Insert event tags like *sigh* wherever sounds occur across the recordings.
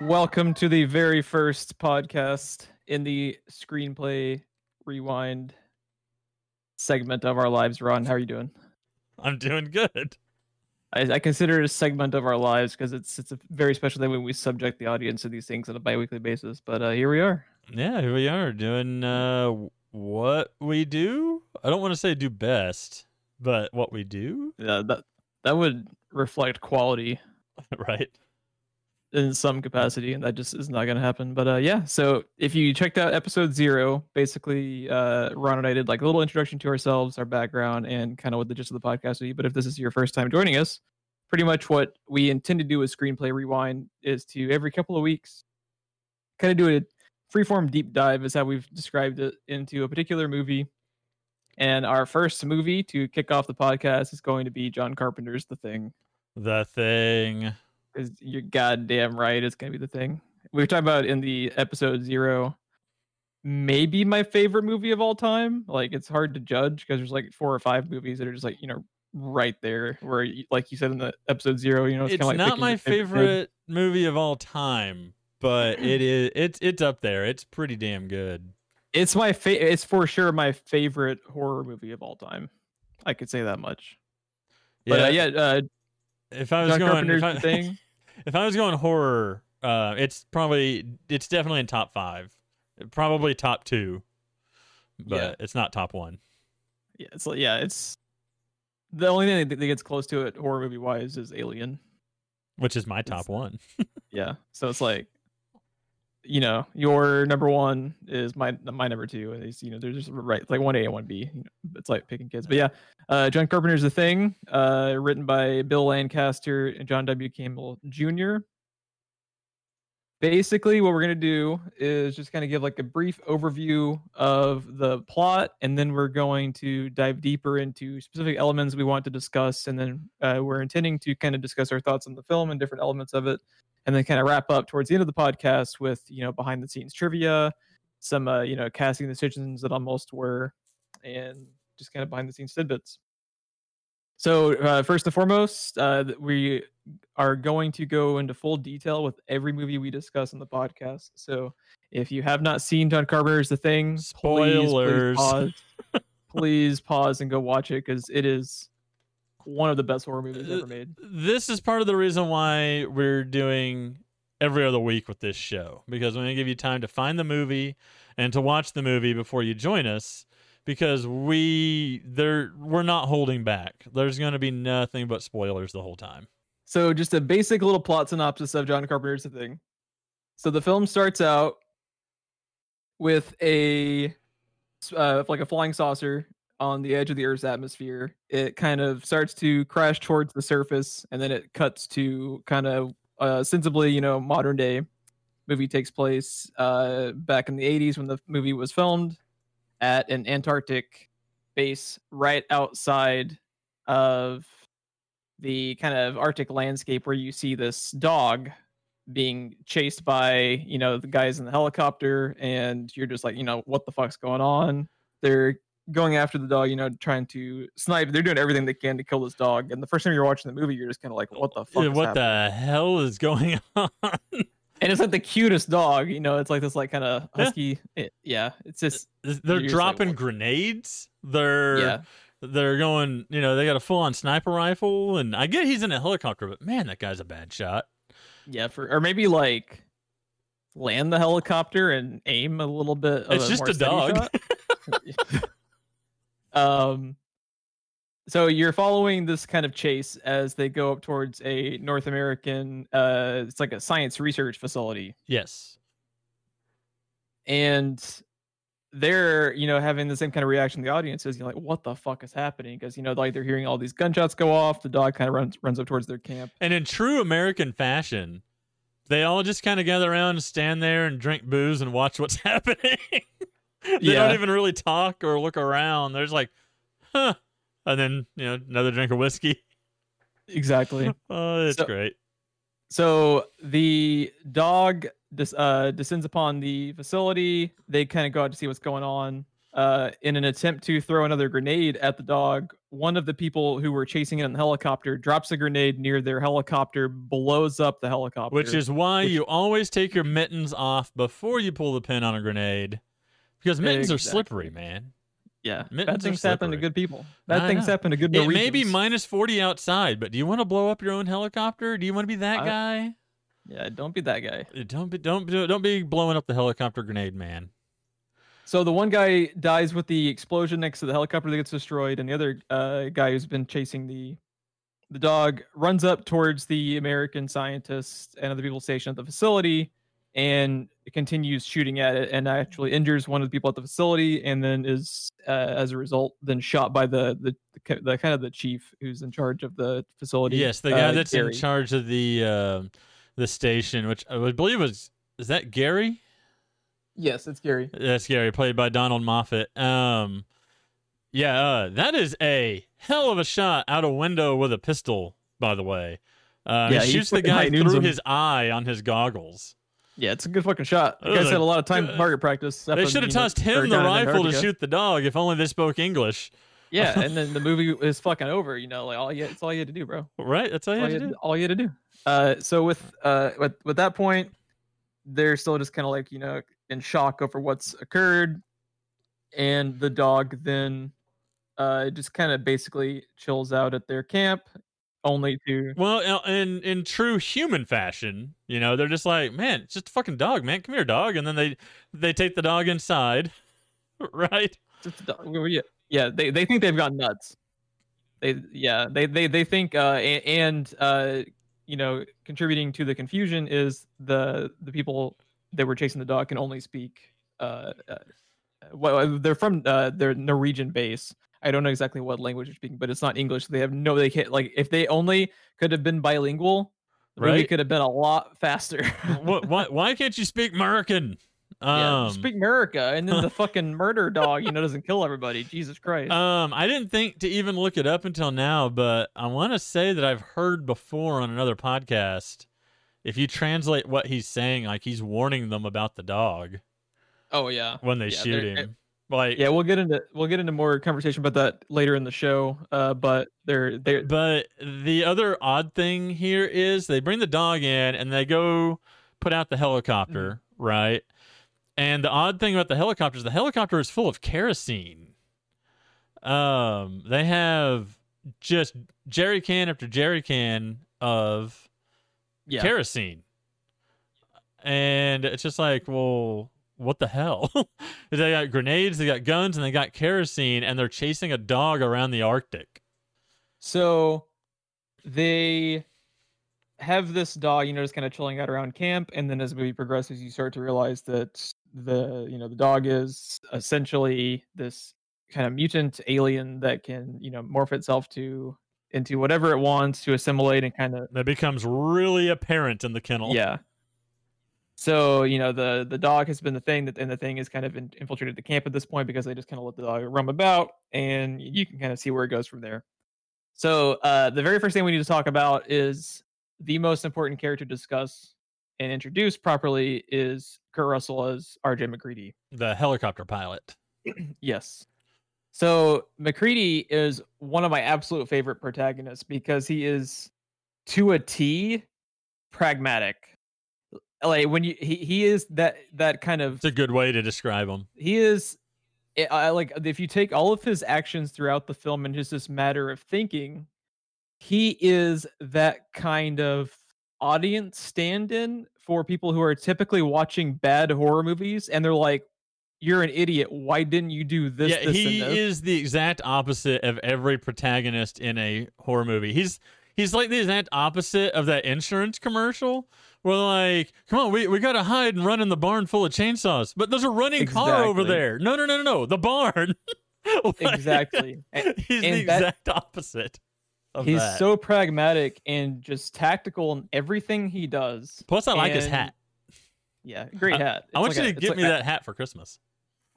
Welcome to the very first podcast in the screenplay rewind segment of our lives. Ron, how are you doing? I'm doing good. I, I consider it a segment of our lives because it's it's a very special thing when we subject the audience to these things on a biweekly basis. But uh, here we are. Yeah, here we are doing uh, what we do. I don't want to say do best, but what we do, Yeah, that that would reflect quality *laughs* right? In some capacity, and that just is not going to happen. But uh, yeah, so if you checked out episode zero, basically, uh, Ron and I did like a little introduction to ourselves, our background, and kind of what the gist of the podcast would be. But if this is your first time joining us, pretty much what we intend to do with Screenplay Rewind is to every couple of weeks kind of do a freeform deep dive, is how we've described it, into a particular movie. And our first movie to kick off the podcast is going to be John Carpenter's The Thing. The thing. Because you're goddamn right, it's gonna be the thing. We were talking about in the episode zero, maybe my favorite movie of all time. Like it's hard to judge because there's like four or five movies that are just like you know right there. Where you- like you said in the episode zero, you know, It's, it's, kind of like not my favorite movie of all time, but *clears throat* it is. It's it's up there. It's pretty damn good. It's my fa- It's for sure my favorite horror movie of all time. I could say that much. But uh, yeah, uh, If I was John going, Carpenter's I, Thing. *laughs* if I was going horror, uh, it's probably it's definitely in top five, probably top two, but Yeah. it's not top one. Yeah, it's like yeah, it's the only thing that gets close to it horror movie wise is Alien. Which is my top one. *laughs* Yeah. So it's like, you know, your number one is my my number two, and you know, there's just right it's like one A and one B. You know, it's like picking kids, but yeah, uh, John Carpenter's The Thing, uh, written by Bill Lancaster and John W. Campbell Jr. Basically, what we're gonna do is just kind of give like a brief overview of the plot, and then we're going to dive deeper into specific elements we want to discuss, and then uh, we're intending to kind of discuss our thoughts on the film and different elements of it and then kind of wrap up towards the end of the podcast with you know behind the scenes trivia some uh, you know casting decisions that almost were and just kind of behind the scenes tidbits. So uh, first and foremost uh, we are going to go into full detail with every movie we discuss on the podcast. So if you have not seen john carpenter's the thing please, Spoilers. please pause. *laughs* Please pause and go watch it because it is one of the best horror movies Uh, ever made. this is part of the reason why we're doing every other week with this show because we're going to give you time to find the movie and to watch the movie before you join us because we there we're not holding back. There's going to be nothing but spoilers the whole time. So, just a basic little plot synopsis of John Carpenter's The Thing. So, the film starts out with a uh, like a flying saucer on the edge of the Earth's atmosphere. It kind of starts to crash towards the surface, and then it cuts to kind of uh, sensibly, you know, modern day. Movie takes place uh, back in the 80s when the movie was filmed at an Antarctic base right outside of the kind of Arctic landscape where you see this dog being chased by, you know, the guys in the helicopter, and you're just like, you know, what the fuck's going on? They're going after the dog, you know, trying to snipe. They're doing everything they can to kill this dog. And the first time you're watching the movie, you're just kind of like, what the fuck? Yeah, what the hell is going *laughs* on And it's like the cutest dog, you know. It's like this, like kind of Yeah. husky. it- yeah, it's just they're You're like, dropping grenades they're yeah. they're going you know they got a full-on sniper rifle and i get he's in a helicopter but man that guy's a bad shot Yeah, for or maybe like land the helicopter and aim a little bit. Of It's just a dog. *laughs* *laughs* um, so you're following this kind of chase as they go up towards a North American. Uh, it's like a science research facility, yes and they're you know having the same kind of reaction the audience is. You're like, what the fuck is happening? Because you know like they're hearing all these gunshots go off. The dog kind of runs runs up towards their camp. And in true American fashion, they all just kind of gather around and stand there and drink booze and watch what's *laughs* happening. *laughs* they Yeah. don't even really talk or look around. They're just like, huh. And then, you know, another drink of whiskey. Exactly. *laughs* Oh, it's So- great. So the dog uh, descends upon the facility. They kind of go out to see what's going on. uh, in an attempt to throw another grenade at the dog, one of the people who were chasing it in the helicopter drops a grenade near their helicopter, blows up the helicopter. Which is why Which- you always take your mittens off before you pull the pin on a grenade. Because mittens are slippery, man. yeah, mittens bad things happen to good people. Bad I things know. happen to good It may be minus 40 outside, but do you want to blow up your own helicopter? Do you want to be that I- guy? Yeah, don't be that guy. Uh, Don't be don't don't be blowing up the helicopter grenade man. So the one guy dies with the explosion next to the helicopter that gets destroyed, and the other uh, guy who's been chasing the the dog runs up towards the American scientists and other people stationed at the facility, and continues shooting at it, and actually injures one of the people at the facility, and then is uh, as a result then shot by the the, the, the kind of the chief who's in charge of the facility. Yes, the guy uh, that's Gary. in charge of the uh, the station, which I believe was is that Gary? Yes, it's Gary. That's Gary, played by Donald Moffat. Um, yeah, uh, that is a hell of a shot out a window with a pistol. By the way, uh, Yeah, he he shoots the *laughs* guy through him. his eye on his goggles. Yeah, it's a good fucking shot. The guy's had a lot of time target practice. They should have you know, tossed him the rifle to shoot the dog. If only they spoke English, Yeah, *laughs* and then the movie is fucking over. You know, like all you, it's all you had to do, bro. right? That's all you had you to do. all you had to do. Uh, so with uh, with with that point, they're still just kind of like you know in shock over what's occurred, and the dog then uh just kind of basically chills out at their camp, only to Well, uh, in in true human fashion, you know, they're just like, man, it's just a fucking dog, man. Come here, dog, and then they they take the dog inside, *laughs* right? just a dog. yeah, yeah. They they think they've gone nuts. They yeah they they they think uh and uh you know contributing to the confusion is the the people that were chasing the dog can only speak uh, uh well they're from uh their Norwegian base. I don't know exactly what language they're speaking, but it's not English. They have no they can't like if they only could have been bilingual, the movie could have been a lot faster. what, why why can't you speak American? yeah, Um, speak America, and then the fucking murder dog, you know, doesn't kill everybody. Jesus Christ. um, I didn't think to even look it up until now, but I want to say that I've heard before on another podcast. If you translate what he's saying, like he's warning them about the dog oh yeah. when they Yeah, shoot him. Like, Yeah, we'll get into we'll get into more conversation about that later in the show. Uh, but they're they're But the other odd thing here is they bring the dog in and they go put out the helicopter, right? And the odd thing about the helicopter is the helicopter is full of kerosene. Um, they have just jerry can after jerry can of yeah kerosene. And it's just like, well, what the hell? *laughs* they got grenades, they got guns, and they got kerosene, and they're chasing a dog around the Arctic. So they have this dog, you know, just kind of chilling out around camp, and then as the movie progresses, you start to realize that the you know the dog is essentially this kind of mutant alien that can you know morph itself to into whatever it wants to assimilate and kind of That becomes really apparent in the kennel. Yeah. So you know the the dog has been the thing that and the thing is kind of in, infiltrated the camp at this point because they just kind of let the dog roam about and you can kind of see where it goes from there. So uh, the very first thing we need to talk about is the most important character to discuss and introduce properly is Kurt Russell as R.J. McCready. The helicopter pilot. *clears throat* Yes. So McCready is one of my absolute favorite protagonists because he is to a T pragmatic. Like when you he, he is that that kind of It's a good way to describe him. he is eh, I I like if you take all of his actions throughout the film and just this matter of thinking, he is that kind of audience stand-in for people who are typically watching bad horror movies and they're like, You're an idiot. Why didn't you do this? yeah, this, he is the exact opposite of every protagonist in a horror movie. He's he's like the exact opposite of that insurance commercial where like, come on, we, we gotta hide and run in the barn full of chainsaws. But there's a running car over there. No, no, no, no, no. The barn. *laughs* Like, exactly. *laughs* He's and the that- exact opposite He's that. so pragmatic and just tactical in everything he does. Plus, I like his hat. Yeah, great hat. I want It's you to a- get me like a- that hat for Christmas.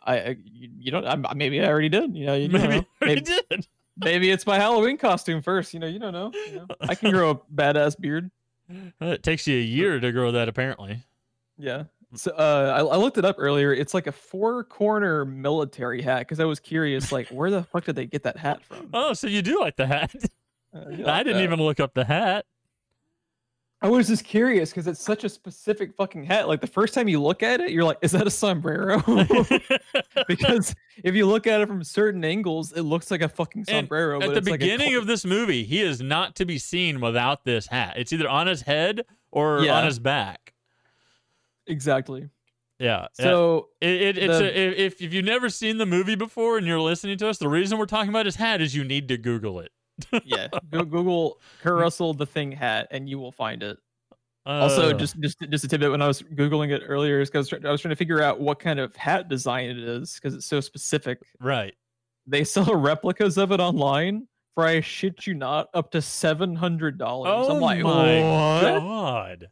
I, I you, don't. I'm, maybe I already did. You know, you Maybe know. I maybe, did. maybe it's my Halloween costume first. You know, you don't know. You know? I can grow a badass beard. It takes you a year to grow that, apparently. Yeah. So uh, I, I looked it up earlier. It's like a four corner military hat because I was curious, like, *laughs* where the fuck did they get that hat from? Oh, so you do like the hat? Uh, you I didn't that. even look up the hat. I was just curious because it's such a specific fucking hat. Like the first time you look at it, you're like, is that a sombrero? *laughs* because if you look at it from certain angles, it looks like a fucking And sombrero. At the it's like beginning of this movie, he is not to be seen without this hat. It's either on his head or Yeah. on his back. exactly. Yeah. yeah. So It, it, it's the- a, if if you've never seen the movie before and you're listening to us, the reason we're talking about his hat is you need to Google it. Yeah, *laughs* go, Google Kurt Russell the thing hat, and you will find it. Also, Uh, just just just a tidbit when I was googling it earlier, is because I was trying to figure out what kind of hat design it is because it's so specific. right. They sell replicas of it online for I shit you not up to seven hundred dollars. Oh I'm like, my what? god!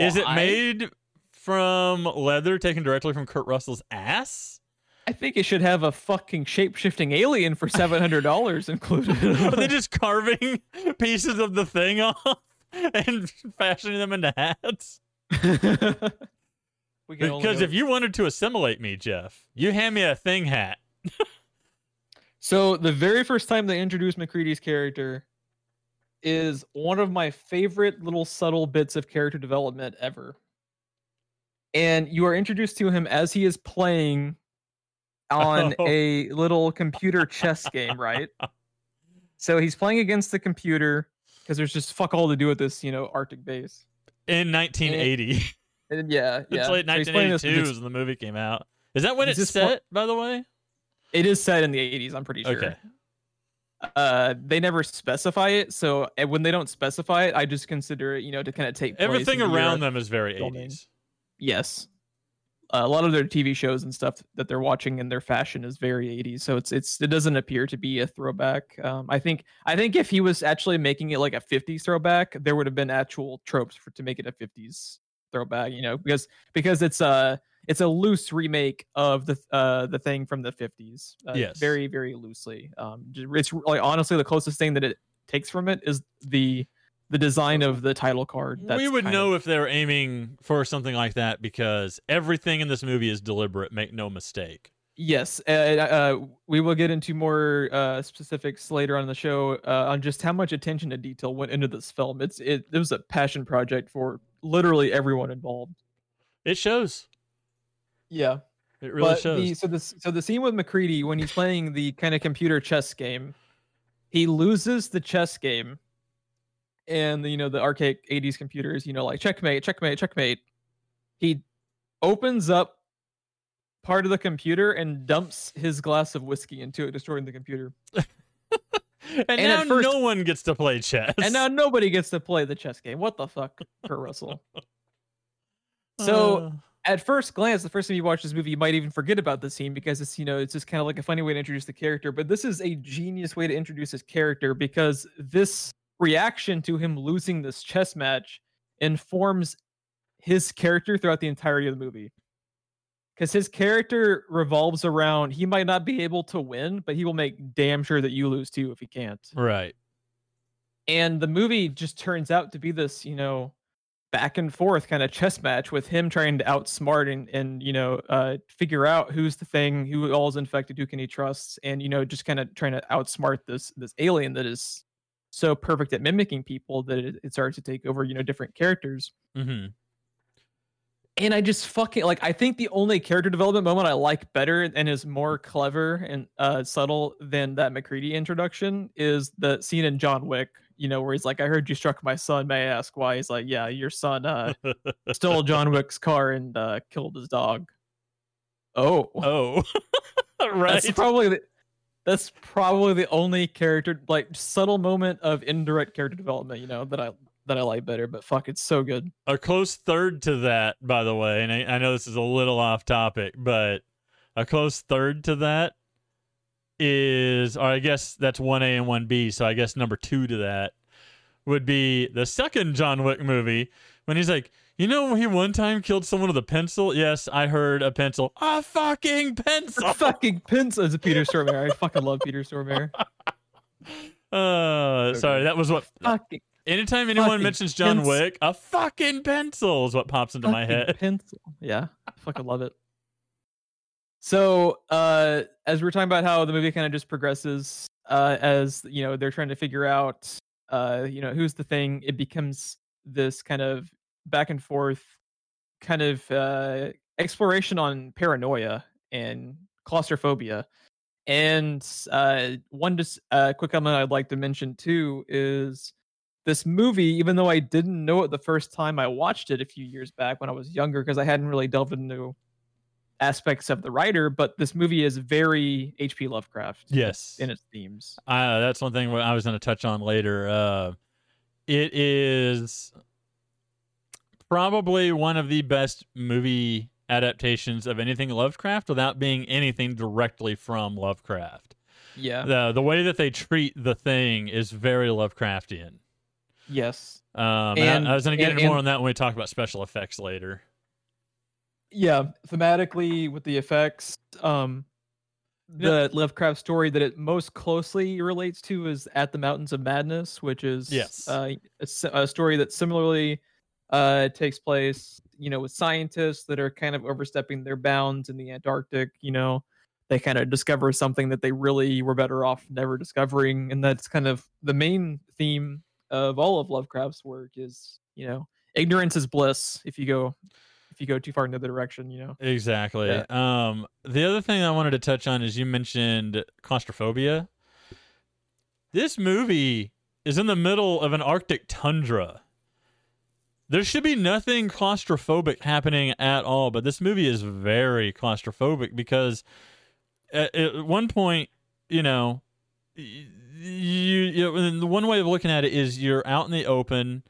Is it made from leather taken directly from Kurt Russell's ass? I think it should have a fucking shape shifting alien for seven hundred dollars included. *laughs* Are they just carving *laughs* pieces of the thing off and fashioning them into hats? *laughs* we can only Because if you wanted to assimilate me, Jeff, you hand me a thing hat. So the very first time they introduced McCready's character is one of my favorite little subtle bits of character development ever. And you are introduced to him as he is playing on *laughs* Oh. a little computer chess game, right? So he's playing against the computer because there's just fuck all to do with this, you know, Arctic base. In 1980. And yeah, *laughs* yeah. it's late So he's playing this with 1982 his- when the movie came out. Is that when Is it's set, by the way? It is set in the 80s, I'm pretty sure. Okay. uh they never specify it so when they don't specify it i just consider it you know to kind of take Everything in around them is very filming. 80s. yes a lot of their tv shows and stuff that they're watching in their fashion is very 80s so it's it's it doesn't appear to be a throwback um i think i think if he was actually making it like a 50s throwback there would have been actual tropes for to make it a 50s throwback you know because because it's uh it's a loose remake of the uh the thing from the 50s uh, Yes. very very loosely um it's like honestly the closest thing that it takes from it is the the design of the title card we would know of- if they're aiming for something like that because everything in this movie is deliberate. Make no mistake. yes uh, uh we will get into more uh specifics later on in the show uh, on just how much attention to detail went into this film it's it, it was a passion project for literally everyone involved It shows. yeah It really but shows. The, so this so the scene with McCready when he's playing the kind of computer chess game, he loses the chess game, and the, you know the archaic '80s computers, you know, like checkmate, checkmate, checkmate. He opens up part of the computer and dumps his glass of whiskey into it, destroying the computer. *laughs* and, and now first- no one gets to play chess. And now nobody gets to play the chess game. What the fuck, Kurt Russell? *laughs* So Uh, at first glance, the first time you watch this movie, you might even forget about the scene because it's you know it's just kind of like a funny way to introduce the character. But this is a genius way to introduce his character because this reaction to him losing this chess match informs his character throughout the entirety of the movie. Because his character revolves around he might not be able to win, but he will make damn sure that you lose too if he can't right. and the movie just turns out to be this you know back and forth kind of chess match with him trying to outsmart and and you know uh figure out who's the thing who all is infected who can he trust and you know just kind of trying to outsmart this this alien that is so perfect at mimicking people that it, it starts to take over you know different characters hmm and I just fucking like I think the only character development moment I like better and is more clever and uh subtle than that McCready introduction is the scene in John Wick, you know, where he's like, I heard you struck my son, may I ask why? He's like, Yeah, your son uh *laughs* stole John Wick's car and uh killed his dog. Oh, oh. *laughs* right. that's probably the, that's probably the only character like subtle moment of indirect character development, you know, that I that I like better, but fuck, it's so good. a close third to that, by the way, and I, I know this is a little off topic, but a close third to that is, or I guess that's 1A and 1B, so I guess number two to that would be the second John Wick movie when he's like, you know, he one time killed someone with a pencil? Yes, I heard a pencil. A fucking pencil. A fucking pencil as a Peter Stormare. I fucking love Peter Stormare. Uh, sorry, that was what Fucking anytime anyone Fucking mentions John pencil. Wick, a fucking pencil is what pops into my Fucking head. Pencil. Yeah, I fucking love it. So, uh, as we're talking about how the movie kind of just progresses, uh, as you know, they're trying to figure out, uh, you know, who's the thing. It becomes this kind of back and forth, kind of uh, exploration on paranoia and claustrophobia. And uh, one just uh, quick comment I'd like to mention too is this movie, even though I didn't know it the first time I watched it a few years back when I was younger, because I hadn't really delved into aspects of the writer, but this movie is very H.P. Lovecraft Yes, in its themes. uh, that's one thing I was going to touch on later. Uh, it is probably one of the best movie adaptations of anything Lovecraft without being anything directly from Lovecraft. Yeah. The the way that they treat the thing is very Lovecraftian. yes. Um, and, And- I, I was going to get and- into more and- on that when we talk about special effects later. Yeah. Thematically, with the effects, um, the Lovecraft story that it most closely relates to is "At the Mountains of Madness," which is Yes. uh, a, a story that similarly uh, takes place, you know, with scientists that are kind of overstepping their bounds in the Antarctic. You know, they kind of discover something that they really were better off never discovering, and that's kind of the main theme of all of Lovecraft's work. Is you know, ignorance is bliss. If you go, if you go too far in the other direction, you know. Exactly. Yeah. Um, the other thing I wanted to touch on is you mentioned claustrophobia. This movie is in the middle of an Arctic tundra. There should be nothing claustrophobic happening at all, but this movie is very claustrophobic because at, at one point, you know, you, you and the one way of looking at it is you're out in the open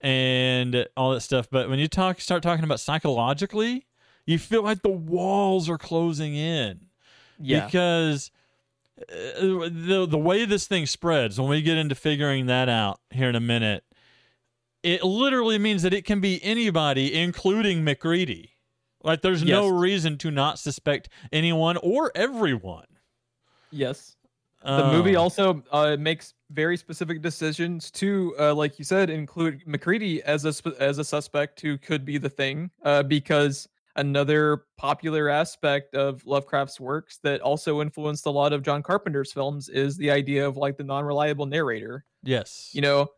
and all that stuff, but when you talk start talking about psychologically, you feel like the walls are closing in Yeah. because uh, the the way this thing spreads when we get into figuring that out here in a minute it literally means that it can be anybody including McReady like there's no reason to not suspect anyone or everyone Yes. The movie Um, also uh, makes very specific decisions to, uh, like you said, include McCready as a sp- as a suspect who could be the thing, uh, because another popular aspect of Lovecraft's works that also influenced a lot of John Carpenter's films is the idea of like the non-reliable narrator. yes You know,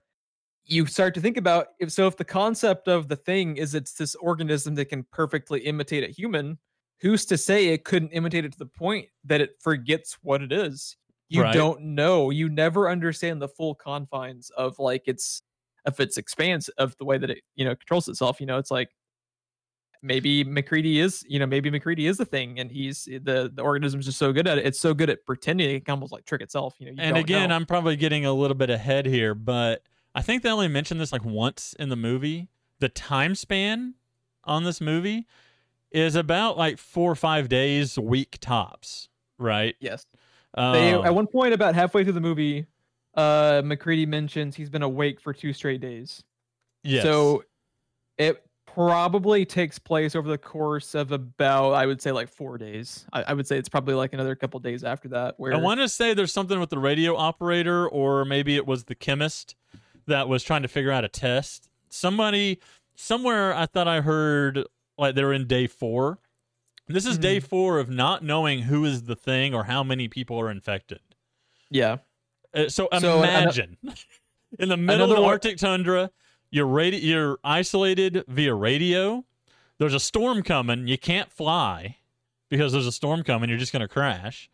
you start to think about if so if the concept of the thing is it's this organism that can perfectly imitate a human, who's to say it couldn't imitate it to the point that it forgets what it is? You Right. don't know. You never understand the full confines of like its of its expanse of the way that it you know controls itself. You know, it's like maybe McCready is you know maybe McCready is the thing, and he's eh, the the organism's just so good at it. It's so good at pretending it can almost like trick itself. You know, you and again know. i'm probably getting a little bit ahead here but i think they only mentioned this like once in the movie the time span on this movie is about like four or five days week tops right yes. They, Um, at one point, about halfway through the movie, uh, McCready mentions he's been awake for two straight days. yes. So it probably takes place over the course of about, I would say, like four days. I, I would say it's probably like another couple days after that. Where I want to say there's something with the radio operator, or maybe it was the chemist that was trying to figure out a test. Somebody, somewhere, I thought I heard like they're in day four. This is day Mm-hmm. four of not knowing who is the thing or how many people are infected. yeah, Uh, so So, imagine *laughs* in the middle of the Arctic tundra, you're radi- you're isolated via radio. There's a storm coming. You can't fly because there's a storm coming. You're just going to crash.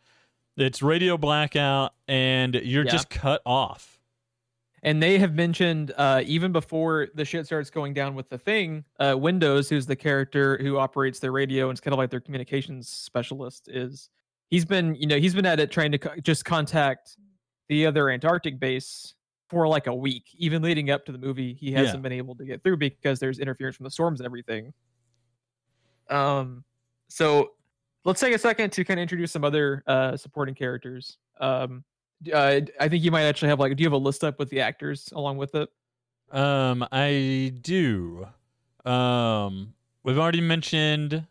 It's radio blackout, and you're Yeah. just cut off. And they have mentioned uh, even before the shit starts going down with the thing. Uh, Windows, who's the character who operates their radio and is kind of like their communications specialist, is he's been you know he's been at it trying to co- just contact the other Antarctic base for like a week, even leading up to the movie. He hasn't Yeah. been able to get through because there's interference from the storms and everything. Um, so let's take a second to kind of introduce some other uh, supporting characters. Um, uh, I think you might actually have like, do you have a list up with the actors along with it? Um, I do. Um, we've already mentioned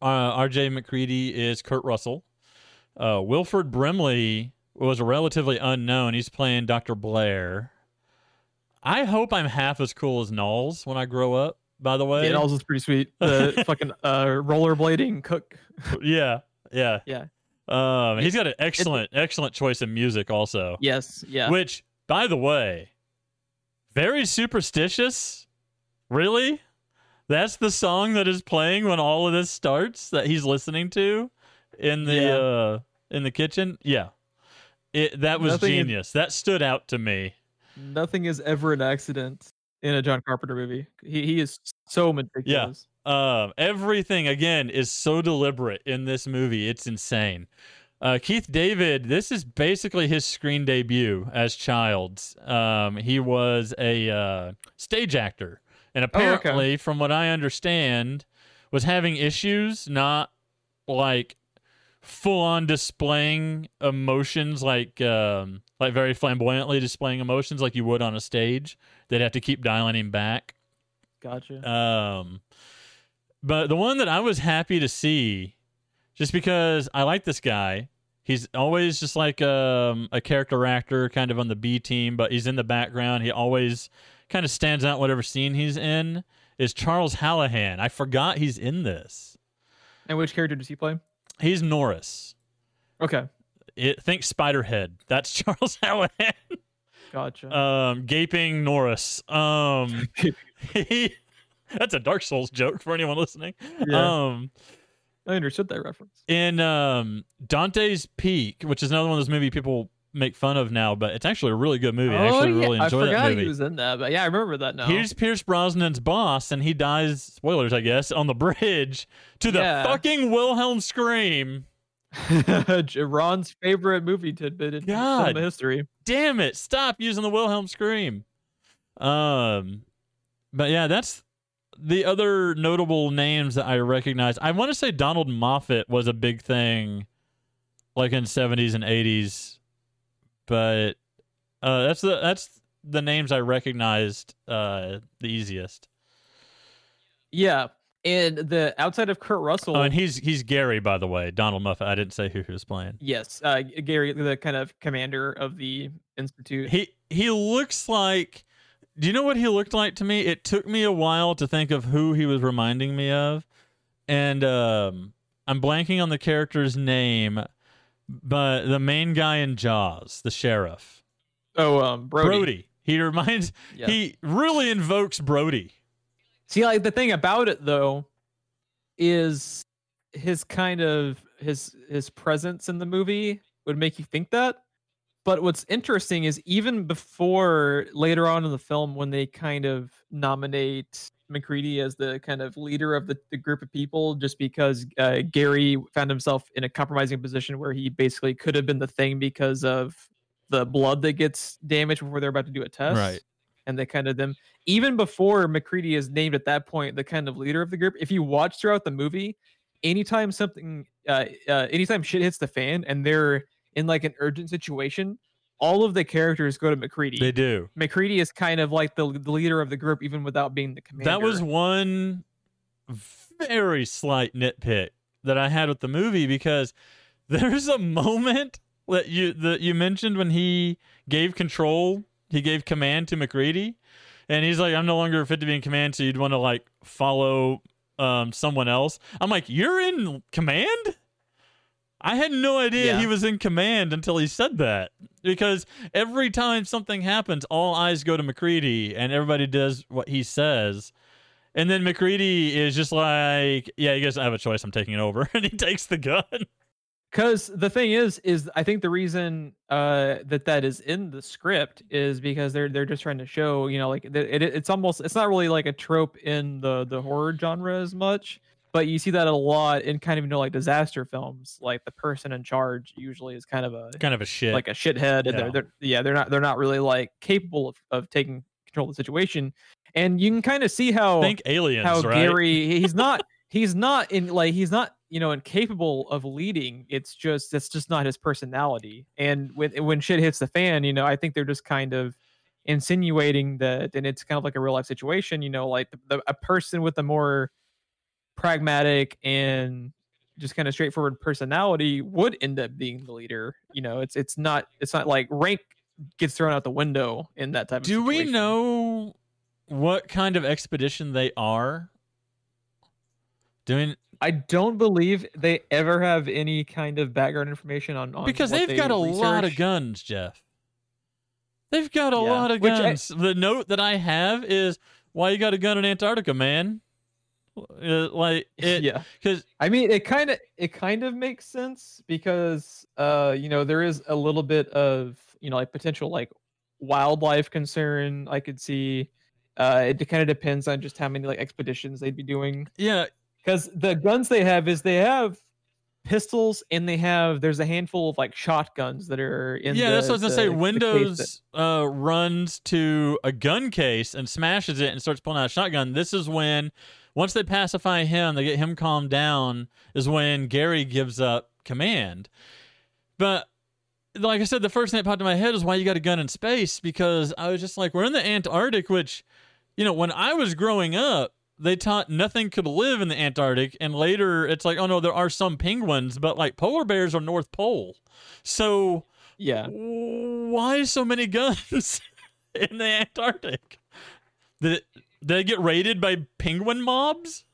uh, R.J. McCready is Kurt Russell. Uh, Wilford Brimley was relatively unknown. He's playing Dr. Blair. I hope I'm half as cool as Nauls when I grow up. By the way, Yeah, Nauls is pretty sweet. The *laughs* fucking uh, rollerblading cook. yeah, yeah, Yeah. Um, he's got an excellent, excellent choice in music also. Yes. Yeah. Which, by the way, very superstitious. Really? That's the song that is playing when all of this starts that he's listening to in the Yeah. uh in the kitchen. Yeah. It that was Nothing in- genius. that stood out to me. Nothing is ever an accident in a John Carpenter movie. He he is so meticulous. Um, everything again is so deliberate in this movie. It's insane. Uh, Keith David, this is basically his screen debut as Childs. Um, he was a uh, stage actor, and Oh, okay. apparently, from what I understand, was having issues not like full on displaying emotions like um, like very flamboyantly displaying emotions like you would on a stage. They'd have to keep dialing him back. Gotcha. Um, but the one that I was happy to see, just because I like this guy. He's always just like um, a character actor, kind of on the B team, but he's in the background. He always kind of stands out whatever scene he's in. Is Charles Hallahan? I forgot he's in this. and which character does he play? He's Norris. Okay. It, think Spiderhead. That's *laughs* Charles Hallahan. Gotcha. um, gaping Norris. Um, *laughs* he, *laughs* that's a Dark Souls joke for anyone listening. yeah. Um, I understood that reference. in um, Dante's Peak, which is another one of those movies people make fun of now, but it's actually a really good movie. I actually really Oh, I enjoy forgot that movie. he was in that, but yeah, I remember that now. Here's Pierce Brosnan's boss, and he dies. Spoilers, I guess, on the bridge to the Yeah. fucking Wilhelm scream. *laughs* Ron's favorite movie tidbit in God. cinema history. Damn it! Stop using the Wilhelm scream. Um, but yeah, that's the other notable names that I recognize. I want to say Donald Moffat was a big thing, like in seventies and eighties, but uh, that's the that's the names I recognized uh, the easiest. Yeah, and the outside of Kurt Russell. Oh, and he's he's Gary, by the way. Donald Moffat. I didn't say who he was playing. yes, uh, Gary, the kind of commander of the institute. He he looks like. Do you know what he looked like to me? It took me a while to think of who he was reminding me of, and um, I'm blanking on the character's name, but the main guy in Jaws, the sheriff, oh, um, Brody. Brody. He reminds. Yeah. He really invokes Brody. See, like the thing about it though, is his kind of his his presence in the movie would make you think that. But what's interesting is even before later on in the film, when they kind of nominate McCready as the kind of leader of the, the group of people, just because uh, Gary found himself in a compromising position where he basically could have been the thing because of the blood that gets damaged before they're about to do a test Right. and they kind of them even before McCready is named at that point the kind of leader of the group. If you watch throughout the movie, anytime something, uh, uh, anytime shit hits the fan and they're in like an urgent situation, all of the characters go to McCready. They do. McCready is kind of like the, the leader of the group, even without being the commander. That was one very slight nitpick that I had with the movie because *laughs* there's a moment that you that you mentioned when he gave control, he gave command to McCready, and he's like, "I'm no longer fit to be in command, so you'd want to like follow um, someone else." I'm like, "You're in command." I had no idea Yeah. he was in command until he said that. Because every time something happens, all eyes go to McCready and everybody does what he says. And then McCready is just like, yeah, you guys don't have a choice. I'm taking it over. *laughs* And he takes the gun. Because the thing is, is I think the reason uh, that that is in the script is because they're they're just trying to show, you know, like it, it, it's almost it's not really like a trope in the the horror genre as much, but you see that a lot in kind of you know like disaster films. Like the person in charge usually is kind of a Kind of a shit. like a shithead, and Yeah. they're, they're yeah they're not they're not really like capable of, of taking control of the situation, and you can kind of see how Think aliens, how right? Gary *laughs* he's not he's not in like he's not you know incapable of leading. It's just that's just not his personality. And when when shit hits the fan, you know, I think they're just kind of insinuating that, and it's kind of like a real life situation. You know, like the, the, a person with a more pragmatic and just kind of straightforward personality would end up being the leader. You know, it's it's not it's not like rank gets thrown out the window in that type of Do we know what kind of expedition they are? Doing I don't believe they ever have any kind of background information on, on because they've they got a lot of guns, Jeff. They've got a Yeah, lot of which I- guns. the note that I have is why you got a gun in Antarctica, man. Uh, like *laughs* it, yeah, because I mean, it kind of it kind of makes sense because uh, you know, there is a little bit of you know like potential like wildlife concern. I could see. Uh, it kind of depends on just how many like expeditions they'd be doing. yeah, because the guns they have is they have pistols and they have there's a handful of like shotguns that are in yeah, the, that's what I was gonna the- say. case that- Windows uh, runs to a gun case and smashes it and starts pulling out a shotgun. This is when, once they pacify him, they get him calmed down. Is when Gary gives up command. But like I said, the first thing that popped in my head is why you got a gun in space because I was just like, we're in the Antarctic, which, you know, when I was growing up. They taught nothing could live in the Antarctic, and later it's like, oh no, there are some penguins, but like polar bears are North Pole. So yeah why so many *laughs* guns in the Antarctic? Did, it, they get raided by penguin mobs?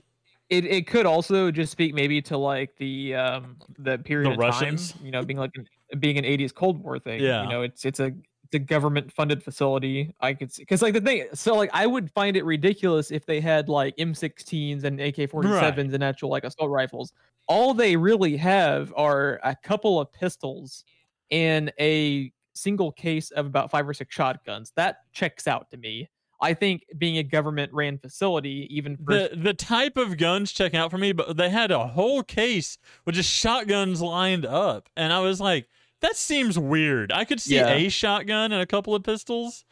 it, it could also just speak maybe to like the um the period The of Russians? time you know being like an, being an 80s cold war thing Yeah. you know it's it's a it's a government funded facility i could see because like the thing so like i would find it ridiculous if they had like m16s and ak-47s and actual like assault rifles all they really have are a couple of pistols and a single case of about five or six shotguns that checks out to me i think being a government ran facility even for The the type of guns check out for me, but they had a whole case with just shotguns lined up, and I was like, that seems weird. I could see Yeah. a shotgun and a couple of pistols,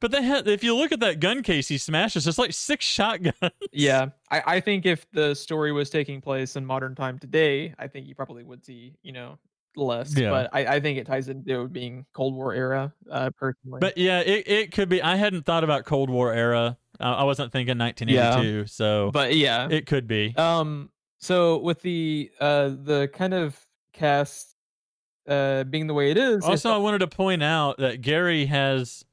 but they had. If you look at that gun case he smashes, it's like six shotguns. *laughs* Yeah, I, I think if the story was taking place in modern time today, I think you probably would see, you know, less. Yeah. But I, I think it ties into being Cold War era, uh, personally. But yeah, it, it could be. I hadn't thought about Cold War era. I, I wasn't thinking 1982, so but yeah. it could be. um so with the uh the kind of cast uh being the way it is, Also, I wanted to point out that Gary has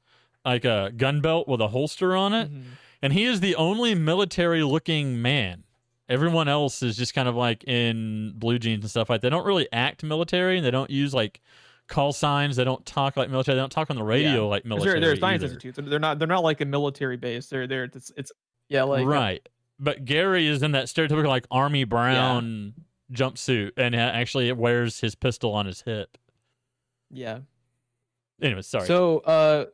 like a gun belt with a holster on it, Mhm. and he is the only military-looking man. Everyone else is just kind of like in blue jeans and stuff like. They don't really act military, and they don't use like call signs. They don't talk like military. They don't talk on the radio like military. they're, they're science either. institutes. They're not they're not like a military base. They're they're it's, it's yeah like right. But Gary is in that stereotypical like army brown jumpsuit, and actually wears his pistol on his hip. yeah. Anyway, sorry. So uh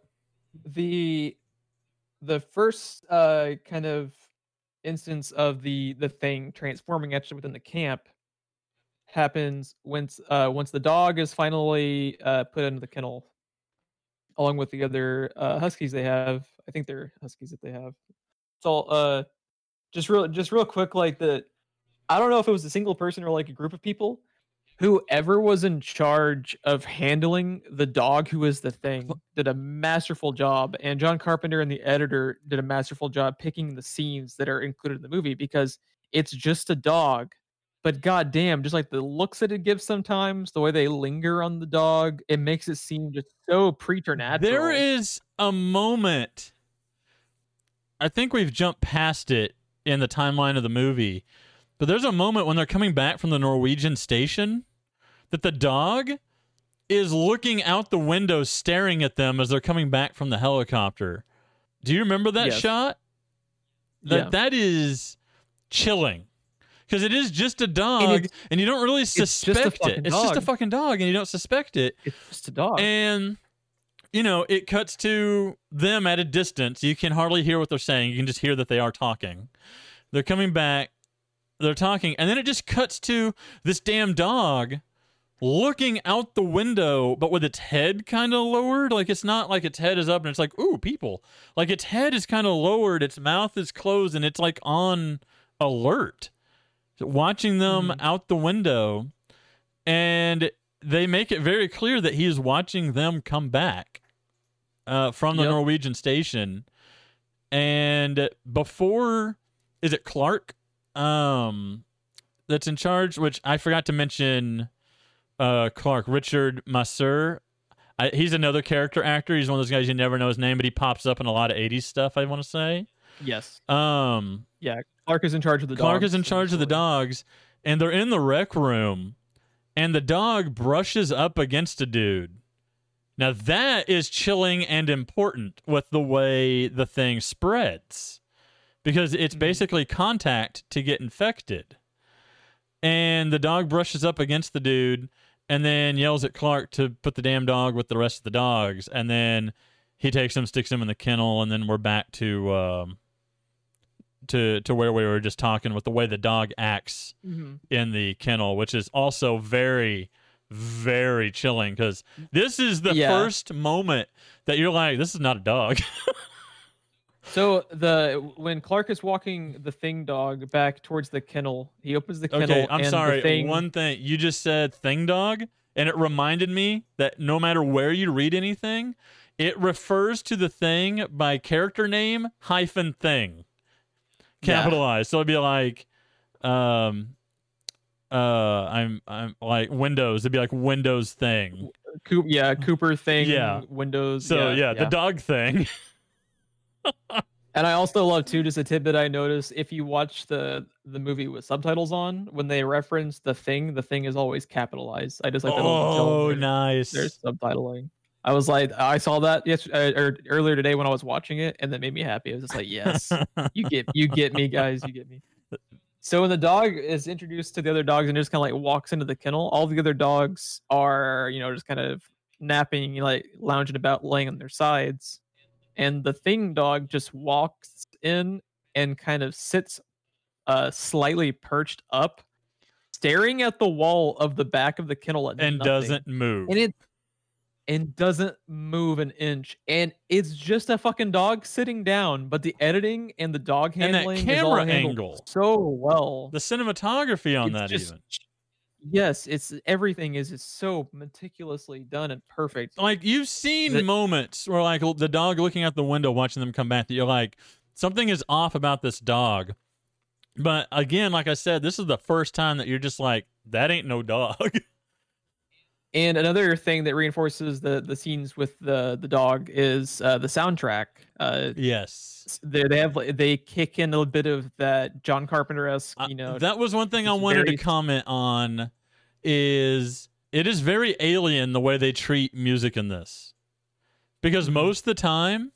the the first uh kind of instance of the the thing transforming actually within the camp happens once uh once the dog is finally uh put into the kennel along with the other uh huskies they have. I think they're huskies that they have. All uh just real just real quick like the I don't know if it was a single person or like a group of people whoever was in charge of handling the dog who is the thing did a masterful job and john carpenter and the editor did a masterful job picking the scenes that are included in the movie because it's just a dog but god damn just like the looks that it gives sometimes the way they linger on the dog it makes it seem just so preternatural There is a moment. I think we've jumped past it in the timeline of the movie, but there's a moment when they're coming back from the Norwegian station that the dog is looking out the window staring at them as they're coming back from the helicopter. Do you remember that Yes. shot? That Yeah. that is chilling. Because it is just a dog, and, it's- you don't really suspect it. It's just a fucking dog, and you don't suspect it. it's just a dog And you know, it cuts to them at a distance. You can hardly hear what they're saying. You can just hear that they are talking. They're coming back. They're talking, and then it just cuts to this damn dog looking out the window, but with its head kind of lowered. Like it's not like its head is up and it's like, ooh, people. Like its head is kind of lowered, its mouth is closed, and it's like on alert, watching them Mhm. out the window. And they make it very clear that he is watching them come back uh, from the Yep. Norwegian station. And before, is it Clark um, that's in charge? Which I forgot to mention. Uh, Clark Richard Masur. I, he's another character actor. He's one of those guys you never know his name, but he pops up in a lot of '80s stuff. I want to say. Yes. Um, Yeah. Clark is in charge of the Clark dogs is in charge of the dogs, and they're in the rec room, and the dog brushes up against a dude. Now that is chilling and important with the way the thing spreads, because it's Mhm. basically contact to get infected. And the dog brushes up against the dude, and then yells at Clark to put the damn dog with the rest of the dogs, and then he takes him, sticks him in the kennel, and then we're back to. Um, to to where we were just talking with the way the dog acts Mhm. in the kennel, which is also very, very chilling because this is the Yeah. first moment that you're like, this is not a dog. *laughs* So the when Clark is walking the thing dog back towards the kennel, he opens the kennel. okay, I'm and sorry. The thing, One thing you just said, thing dog, and it reminded me that no matter where you read anything, it refers to the thing by character name hyphen thing, Yeah. capitalized. So it'd be like, um, uh, I'm I'm like Windows. It'd be like Windows thing. Coop, yeah, Cooper thing. Yeah. Windows. So yeah, the dog thing. *laughs* And I also love too, just a tidbit I noticed. If you watch the the movie with subtitles on, when they reference the thing, the thing is always capitalized. I just like that oh, where nice. There's subtitling. I was like, I saw that yes, uh, or earlier today when I was watching it, and that made me happy. I was just like, yes, you get you get me, guys, you get me. So when the dog is introduced to the other dogs and just kind of like walks into the kennel, all the other dogs are you know just kind of napping, like lounging about, laying on their sides, and the thing dog just walks in and kind of sits, uh, slightly perched up, staring at the wall of the back of the kennel at and nothing doesn't move. and it and doesn't move an inch and it's just a fucking dog sitting down but the editing and the dog handling And that handling is all camera angle. so well the cinematography on It's that even. Yes it's everything is just so meticulously done and perfect Like you've seen The- moments where like the dog looking out the window watching them come back that you're like something is off about this dog. But again, like I said, this is the first time that you're just like that ain't no dog. *laughs* and another thing that reinforces the the scenes with the the dog is uh the soundtrack uh yes. they they have they kick in a little bit of that john carpenter-esque Uh, you know that was one thing I wanted very- to comment on is it is very alien the way they treat music in this. Because Mhm. most of the time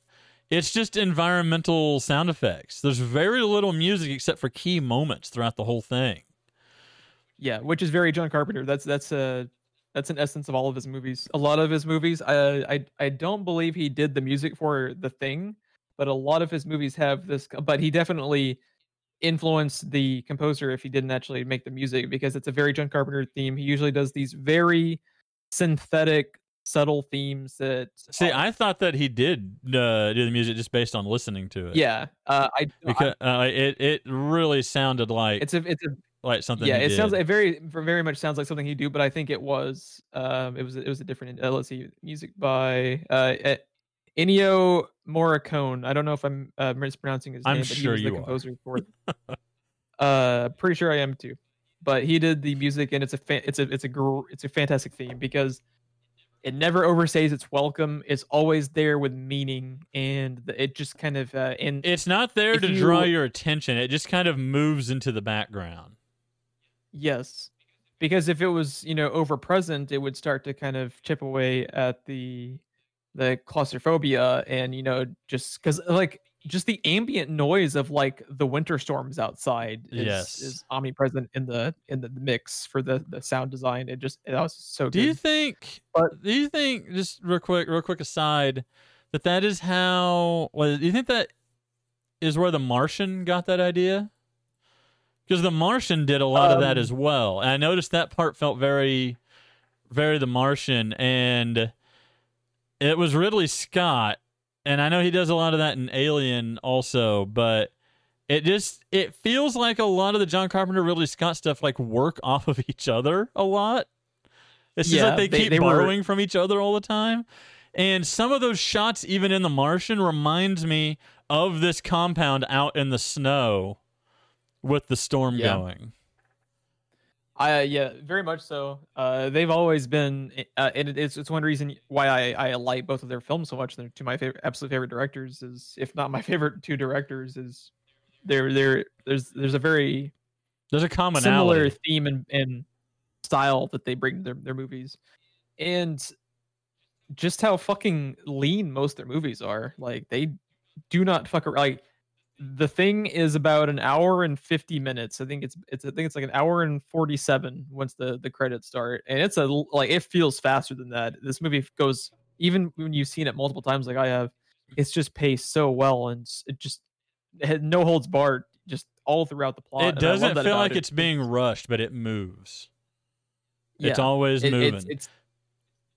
it's just environmental sound effects. There's very little music except for key moments throughout the whole thing. Yeah, which is very John Carpenter. That's that's a that's an essence of all of his movies. A lot of his movies, I I I don't believe he did the music for The Thing, but a lot of his movies have this. But he definitely influenced the composer if he didn't actually make the music because it's a very John Carpenter theme. He usually does these very synthetic, subtle themes that. See, I thought that he did uh, do the music just based on listening to it. yeah, uh, I, I because uh, it it really sounded like it's a it's a like something. yeah it sounds did. like very very much sounds like something he do but i think it was um it was it was a different uh, let's see music by uh Ennio Morricone. I don't know if I'm uh, mispronouncing his I'm name, but sure he was you the are. composer for it. *laughs* uh, pretty sure I am too. But he did the music, and it's a fa- it's a it's a gr- it's a fantastic theme because it never overstays its welcome. It's always there with meaning, and the, it just kind of uh, and It's not there to draw your attention. It just kind of moves into the background. Yes. Because if it was, you know, over present, it would start to kind of chip away at the the claustrophobia and, you know, just cuz like just the ambient noise of like the winter storms outside is, Yes. is omnipresent in the in the mix for the the sound design. It just that was so Do you think? But- do you think? Just real quick, real quick aside, that that is how? Well, do you think that is where the Martian got that idea? Because the Martian did a lot of that Um, as well, and I noticed that part felt very, very the Martian, and it was Ridley Scott, and I know he does a lot of that in Alien also, but. It just it feels like a lot of the John Carpenter Ridley Scott stuff like work *laughs* off of each other a lot. It's just Yeah, like they, they- keep they were- borrowing from each other all the time. And some of those shots, even in The Martian, reminds me of this compound out in the snow with the storm Yeah. going. I yeah, very much so. Uh, they've always been, uh, and it's it's one reason why I I like both of their films so much. They're two of my favorite, absolute favorite directors is, if not my *laughs* favorite two directors, is they're they're there's there's a very There's a commonality. similar theme and, and style that they bring to their, their movies and just how fucking lean most of their movies are like they do not fuck around like the thing is about an hour and 50 minutes i think it's it's i think it's like an hour and 47 once the the credits start and it's a like it feels faster than that this movie goes even when you've seen it multiple times like i have it's just paced so well and it just it had no holds barred just all throughout the plot it and I love doesn't feel like it. it's being rushed, but it moves. It's always It- moving. it's, it's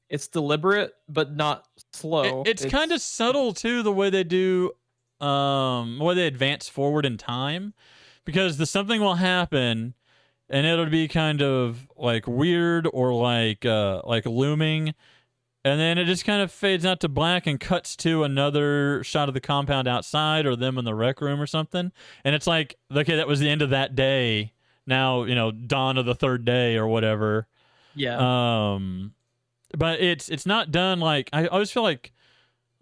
it's deliberate but not slow. It- it's, kind of subtle too the way they do um way they advance forward in time because the something will happen and it'll be kind of like weird or like uh like looming and then it just kind of fades out to black and cuts to another shot of the compound outside or them in the rec room or something. And it's like okay that was the end of that day. Now you know dawn of the third day or whatever. Yeah. um, but it's it's not done like I always feel like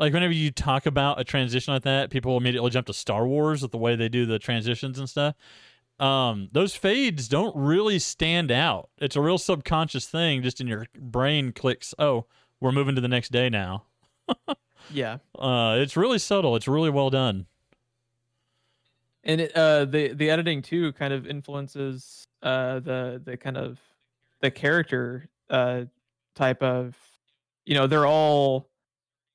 like whenever you talk about a transition like that, people immediately jump to Star Wars with the way they do the transitions and stuff. Um, those fades don't really stand out. It's a real subconscious thing, just in your brain clicks. Oh, we're moving to the next day now. *laughs* yeah. Uh, it's really subtle. It's really well done. And it, uh the the editing too kind of influences uh the the kind of the character uh type of you know, they're all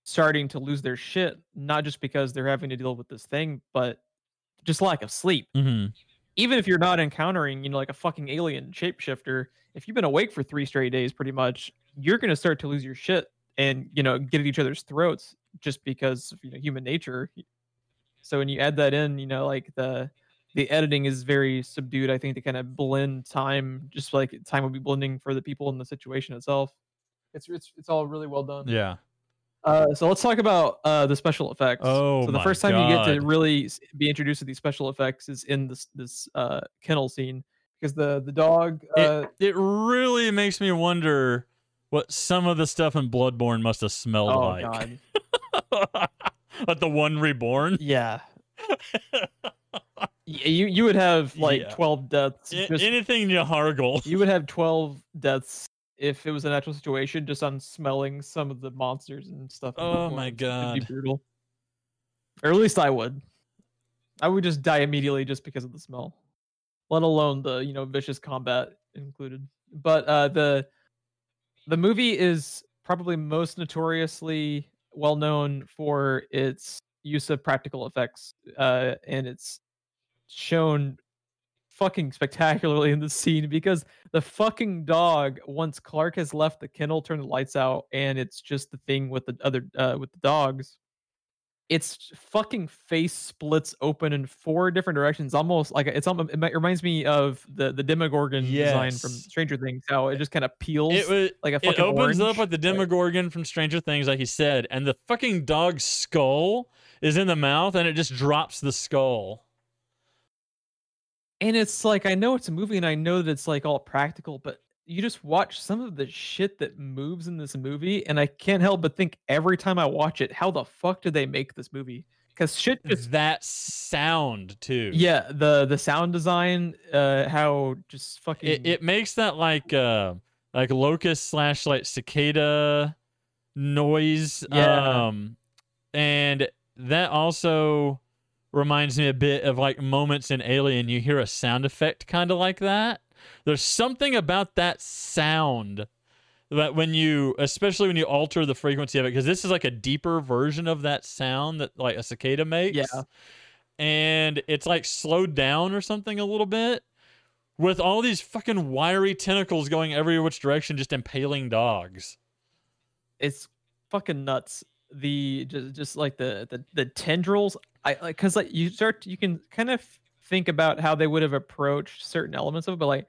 starting to lose their shit not just because they're having to deal with this thing, but just lack of sleep. hmm even if you're not encountering, you know, like a fucking alien shapeshifter, if you've been awake for three straight days, pretty much, you're gonna start to lose your shit and you know get at each other's throats just because of you know human nature. So when you add that in, you know, like the the editing is very subdued. I think to kind of blend time, just like time would be blending for the people in the situation itself. It's it's it's all really well done. Yeah. Uh, so let's talk about uh, the special effects. Oh so the first time you get to really be introduced to these special effects is in this this uh, kennel scene because the the dog. Uh, It really makes me wonder what some of the stuff in Bloodborne must have smelled oh like. god, *laughs* like the one reborn. yeah. *laughs* You you would have like Yeah. twelve deaths. Just, anything Yahar'gul. you would have twelve deaths if it was an actual situation, just on smelling some of the monsters and stuff. Oh my It'd God. be brutal. Or at least I would. I would just die immediately just because of the smell, let alone the you know vicious combat included. But uh, the the movie is probably most notoriously well known for its use of practical effects, uh, and it's shown fucking spectacularly in the scene because the fucking dog once clark has left the kennel turn the lights out and it's just the thing with the other uh with the dogs its fucking face splits open in four different directions almost like it's almost it reminds me of the the demogorgon design from stranger things how it just kind of peels It was. like a It opens orange. up like the Demogorgon from Stranger Things, like he said, and the fucking dog's skull is in the mouth, and it just drops the skull. And it's like I know it's a movie and I know that it's like all practical, but you just watch some of the shit that moves in this movie, and I can't help but think every time I watch it, how the fuck did they make this movie? Because shit just that sound too. yeah, the the sound design, uh, how just fucking it, it makes that like uh like locust slash like cicada noise Yeah. um and that also reminds me a bit of like moments in alien you hear a sound effect kind of like that there's something about that sound that when you especially when you alter the frequency of it because this is like a deeper version of that sound that like a cicada makes Yeah. and it's like slowed down or something a little bit with all these fucking wiry tentacles going every which direction just impaling dogs it's fucking nuts. The just just like the the the tendrils. I like because like you start you can kind of think about how they would have approached certain elements of it, but like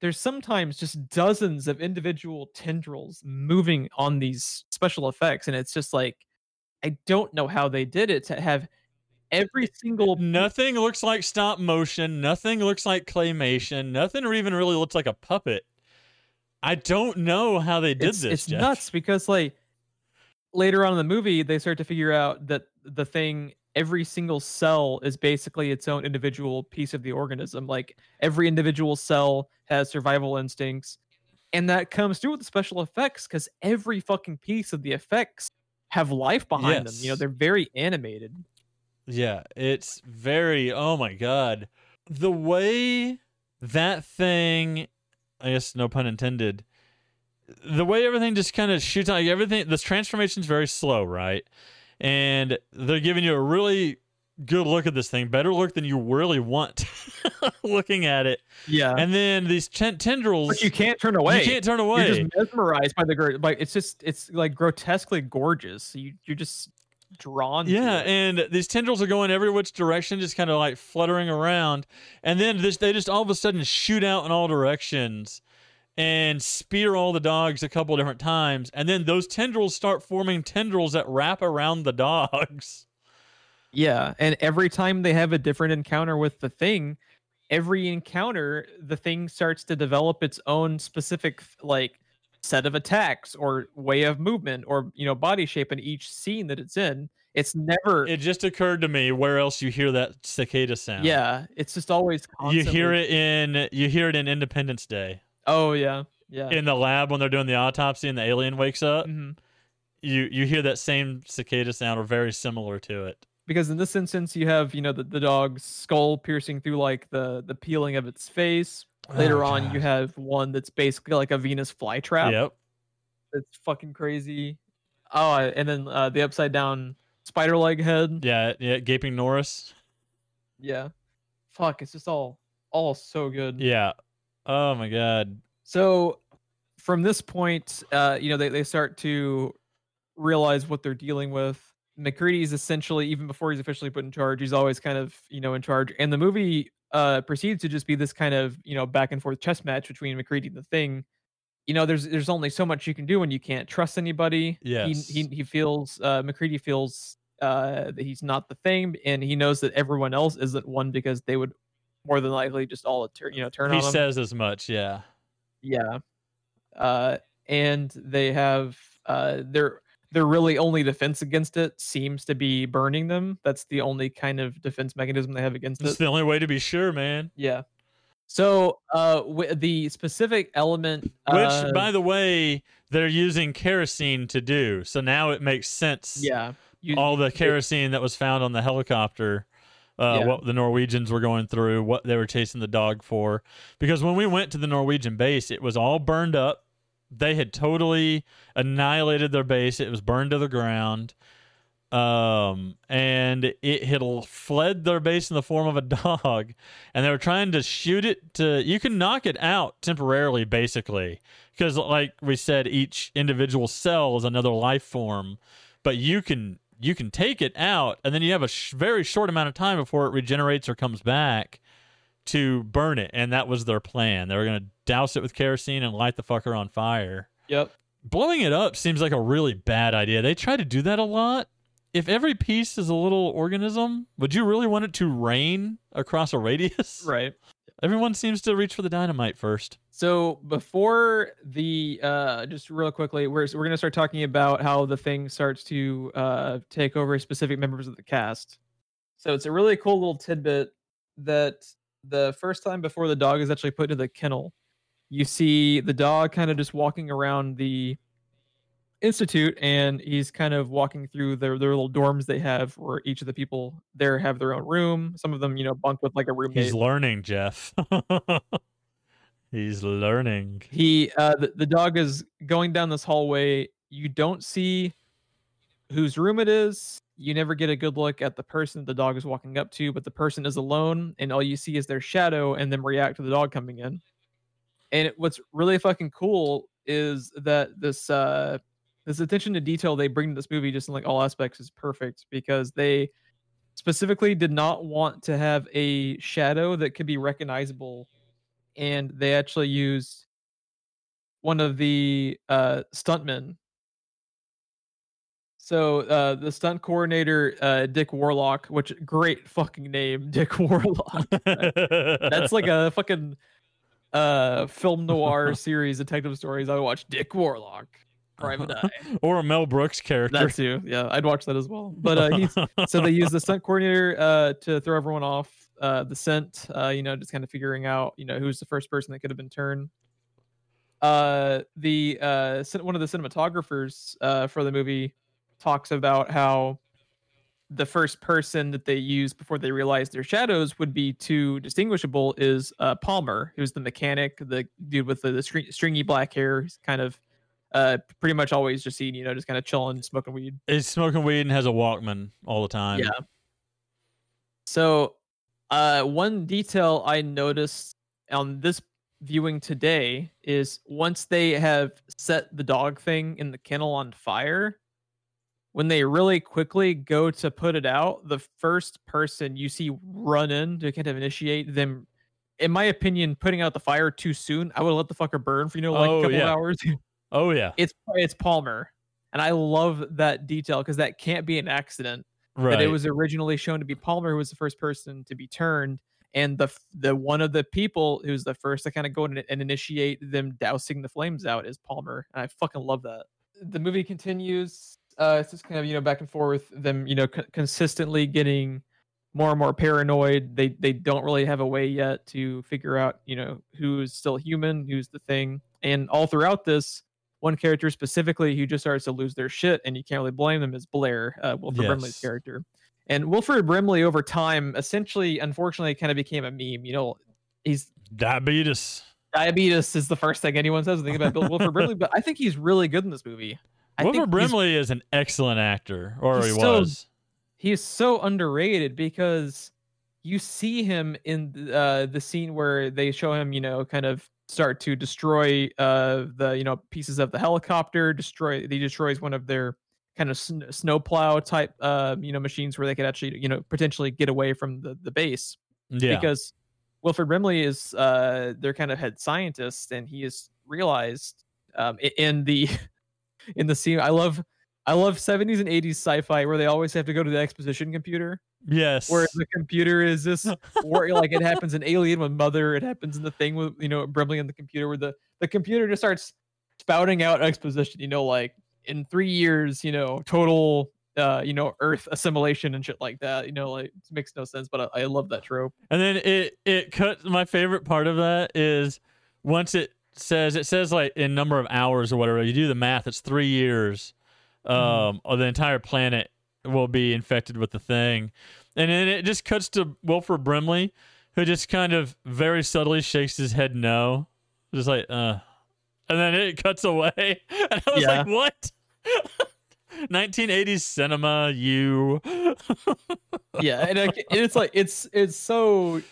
there's sometimes just dozens of individual tendrils moving on these special effects, and it's just like I don't know how they did it to have every single Nothing looks like stop motion. Nothing looks like claymation. Nothing or even really looks like a puppet. I don't know how they did it's, this. It's Jeff. nuts because like later on in the movie they start to figure out that the thing every single cell is basically its own individual piece of the organism. Like every individual cell has survival instincts. And that comes through with the special effects because every fucking piece of the effects have life behind them. You know, they're very animated. Yeah, it's very. Oh my god, the way that thing. I guess no pun intended. The way everything just kind of shoots out. like, Everything. This transformation is very slow, right? And they're giving you a really good look at this thing, better look than you really want *laughs* looking at it. Yeah. And then these ten- tendrils. but you can't turn away. You can't turn away. You're just mesmerized by the gr- like it's just it's like grotesquely gorgeous. You you're just drawn to Yeah, and these tendrils are going every which direction, just kind of like fluttering around, and then this, they just all of a sudden shoot out in all directions and spear all the dogs a couple different times, and then those tendrils start forming tendrils that wrap around the *laughs* dogs. Yeah, and every time they have a different encounter with the thing, every encounter the thing starts to develop its own specific like set of attacks or way of movement or you know body shape in each scene that it's in. It's never It just occurred to me where else you hear that cicada sound. yeah, it's just always you hear it in you hear it in Independence Day Oh yeah. Yeah. in the lab when they're doing the autopsy and the alien wakes up. Mhm. You you hear that same cicada sound or very similar to it. because in this instance you have you know the, the dog's skull piercing through like the the peeling of its face later Oh, on you have one that's basically like a venus flytrap Yep. that's fucking crazy oh and then uh, the upside down spider leg head Yeah, yeah, gaping Norris. yeah fuck it's just all all so good Yeah. Oh my god. so from this point uh you know they, they start to realize what they're dealing with MacReady is essentially even before he's officially put in charge he's always kind of you know in charge and the movie uh proceeds to just be this kind of you know back and forth chess match between MacReady and the thing you know there's there's only so much you can do when you can't trust anybody Yes. he, he, he feels uh MacReady feels uh that he's not the thing and he knows that everyone else isn't one because they would more than likely just all turn you know turn He on him says as much, yeah. yeah. Uh, and they have uh, their their really only defense against it seems to be burning them. That's the only kind of defense mechanism they have against It's it. the only way to be sure, man. Yeah. So uh, wi- the specific element, Which, uh, by the way, they're using kerosene to do. So now it makes sense. yeah, you, All the kerosene that was found on the helicopter, uh, Yeah. what the Norwegians were going through, what they were chasing the dog for. Because when we went to the Norwegian base, it was all burned up. They had totally annihilated their base. It was burned to the ground. Um, and it had fled their base in the form of a *laughs* dog, and they were trying to shoot it to. You can knock it out temporarily, basically, because, like we said, each individual cell is another life form, but you can you can take it out, and then you have a sh- very short amount of time before it regenerates or comes back to burn it, and that was their plan. They were going to douse it with kerosene and light the fucker on fire Yep. blowing it up seems like a really bad idea. They try to do that a lot. If every piece is a little organism, would you really want it to rain across a radius? Right. Everyone seems to reach for the dynamite first. So before the uh just real quickly, we're we're gonna start talking about how the thing starts to uh take over specific members of the cast. So it's a really cool little tidbit that the first time before the dog is actually put into the kennel, you see the dog kind of just walking around the institute and he's kind of walking through their, their little dorms they have where each of the people there have their own room. Some of them, you know, bunk with like a roommate. He's learning, Jeff. *laughs* He's learning. he uh the, the dog is going down this hallway you don't see whose room it is you never get a good look at the person the dog is walking up to but the person is alone and all you see is their shadow and them react to the dog coming in and it, what's really fucking cool is that this uh this attention to detail they bring to this movie just in like all aspects is perfect because they specifically did not want to have a shadow that could be recognizable and they actually used one of the uh stuntmen So uh, the stunt coordinator, uh, Dick Warlock, which great fucking name, *laughs* Dick Warlock. That's like a fucking uh, film noir *laughs* series, detective stories. I would watch Dick Warlock, Private *laughs* Eye. or a Mel Brooks character. That too, yeah, I'd watch that as well. But uh, he's so they use the stunt coordinator uh, to throw everyone off uh, the scent. Uh, you know, just kind of figuring out, you know, who's the first person that could have been turned. Uh, the uh, one of the cinematographers uh, for the movie talks about how the first person that they use before they realize their shadows would be too distinguishable is uh, Palmer, who's the mechanic, the dude with the, the stringy black hair. He's kind of uh, pretty much always just seen, you know, just kind of chilling, smoking weed. He's smoking weed and has a Walkman all the time. Yeah. So, uh, one detail I noticed on this viewing today is once they have set the dog thing in the kennel on fire, when they really quickly go to put it out, the first person you see run in to kind of initiate them, in my opinion, putting out the fire too soon. I would let the fucker burn for you know like Oh, a couple yeah. of hours. *laughs* Oh yeah. it's it's Palmer, and I love that detail because that can't be an accident Right. that it was originally shown to be Palmer who was the first person to be turned, and the the one of the people who's the first to kind of go in and initiate them dousing the flames out is Palmer, and I fucking love that. The movie continues. Uh, it's just kind of you know back and forth. Them you know c- consistently getting more and more paranoid. They they don't really have a way yet to figure out you know who's still human, who's the thing, and all throughout this. One character specifically who just starts to lose their shit, and you can't really blame them, is Blair, uh, Wilford Brimley's character. And Wilford Brimley, over time, essentially, unfortunately, kind of became a meme. You know, he's Diabetes. diabetes is the first thing anyone says when they think about Bill Wilford *laughs* Brimley, but I think he's really good in this movie. I Wilford Brimley is an excellent actor, or he so- was. he is so underrated because you see him in uh, the scene where they show him, you know, kind of start to destroy uh, the, you know, pieces of the helicopter. Destroy. He destroys one of their kind of sn- snowplow type, uh, you know, machines where they could actually, you know, potentially get away from the the base. Yeah. because Wilford Brimley is uh their kind of head scientist, and he has realized um in the *laughs* in the scene. I love I love 70s and 80s sci-fi where they always have to go to the exposition computer, yes. where the computer is this, or like it happens in Alien with Mother, it happens in the thing with you know Brimley and the computer, where the the computer just starts spouting out exposition. You know, like in three years, you know, total. Uh, you know, Earth assimilation and shit like that. You know, like it makes no sense, but I, I love that trope. And then it it cuts. my favorite part of that is once it says it says like in number of hours or whatever, you do the math, it's three years. Um or the entire planet will be infected with the thing. And then it just cuts to Wilford Brimley, who just kind of very subtly shakes his head no. Just like, uh and then it *laughs* cuts away. *laughs* And I was Yeah. like, what? *laughs* 1980s cinema, you. yeah and, it's like it's it's so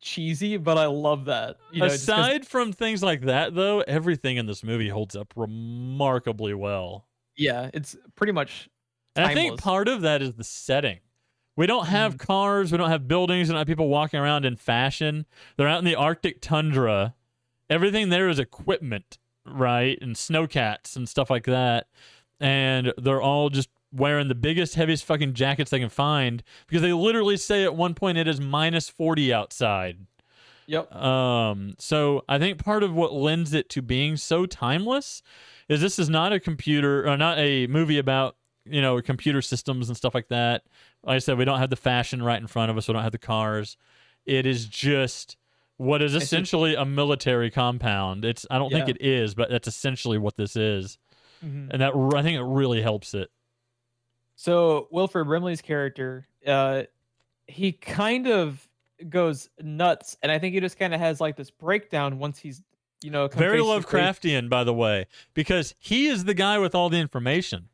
cheesy but i love that you know Aside from things like that, though, everything in this movie holds up remarkably well. Yeah it's pretty much And I think part of that is the setting. We don't have cars, we don't have buildings, we don't have people walking around in fashion. They're out in the Arctic tundra. Everything there is equipment, right? And snowcats and stuff like that. And they're all just wearing the biggest, heaviest fucking jackets they can find because they literally say at one point it is minus 40 outside. yep Um, so I think part of what lends it to being so timeless is this is not a computer or not a movie about you know computer systems and stuff like that. Like I said, we don't have the fashion right in front of us. We don't have the cars. It is just what is essentially a military compound. It's I don't think it is, but that's essentially what this is, Mhm. and that I think it really helps it. so wilford brimley's character uh he kind of goes nuts and i think he just kind of has like this breakdown once he's you know Very face to face- Lovecraftian, by the way, because he is the guy with all the information.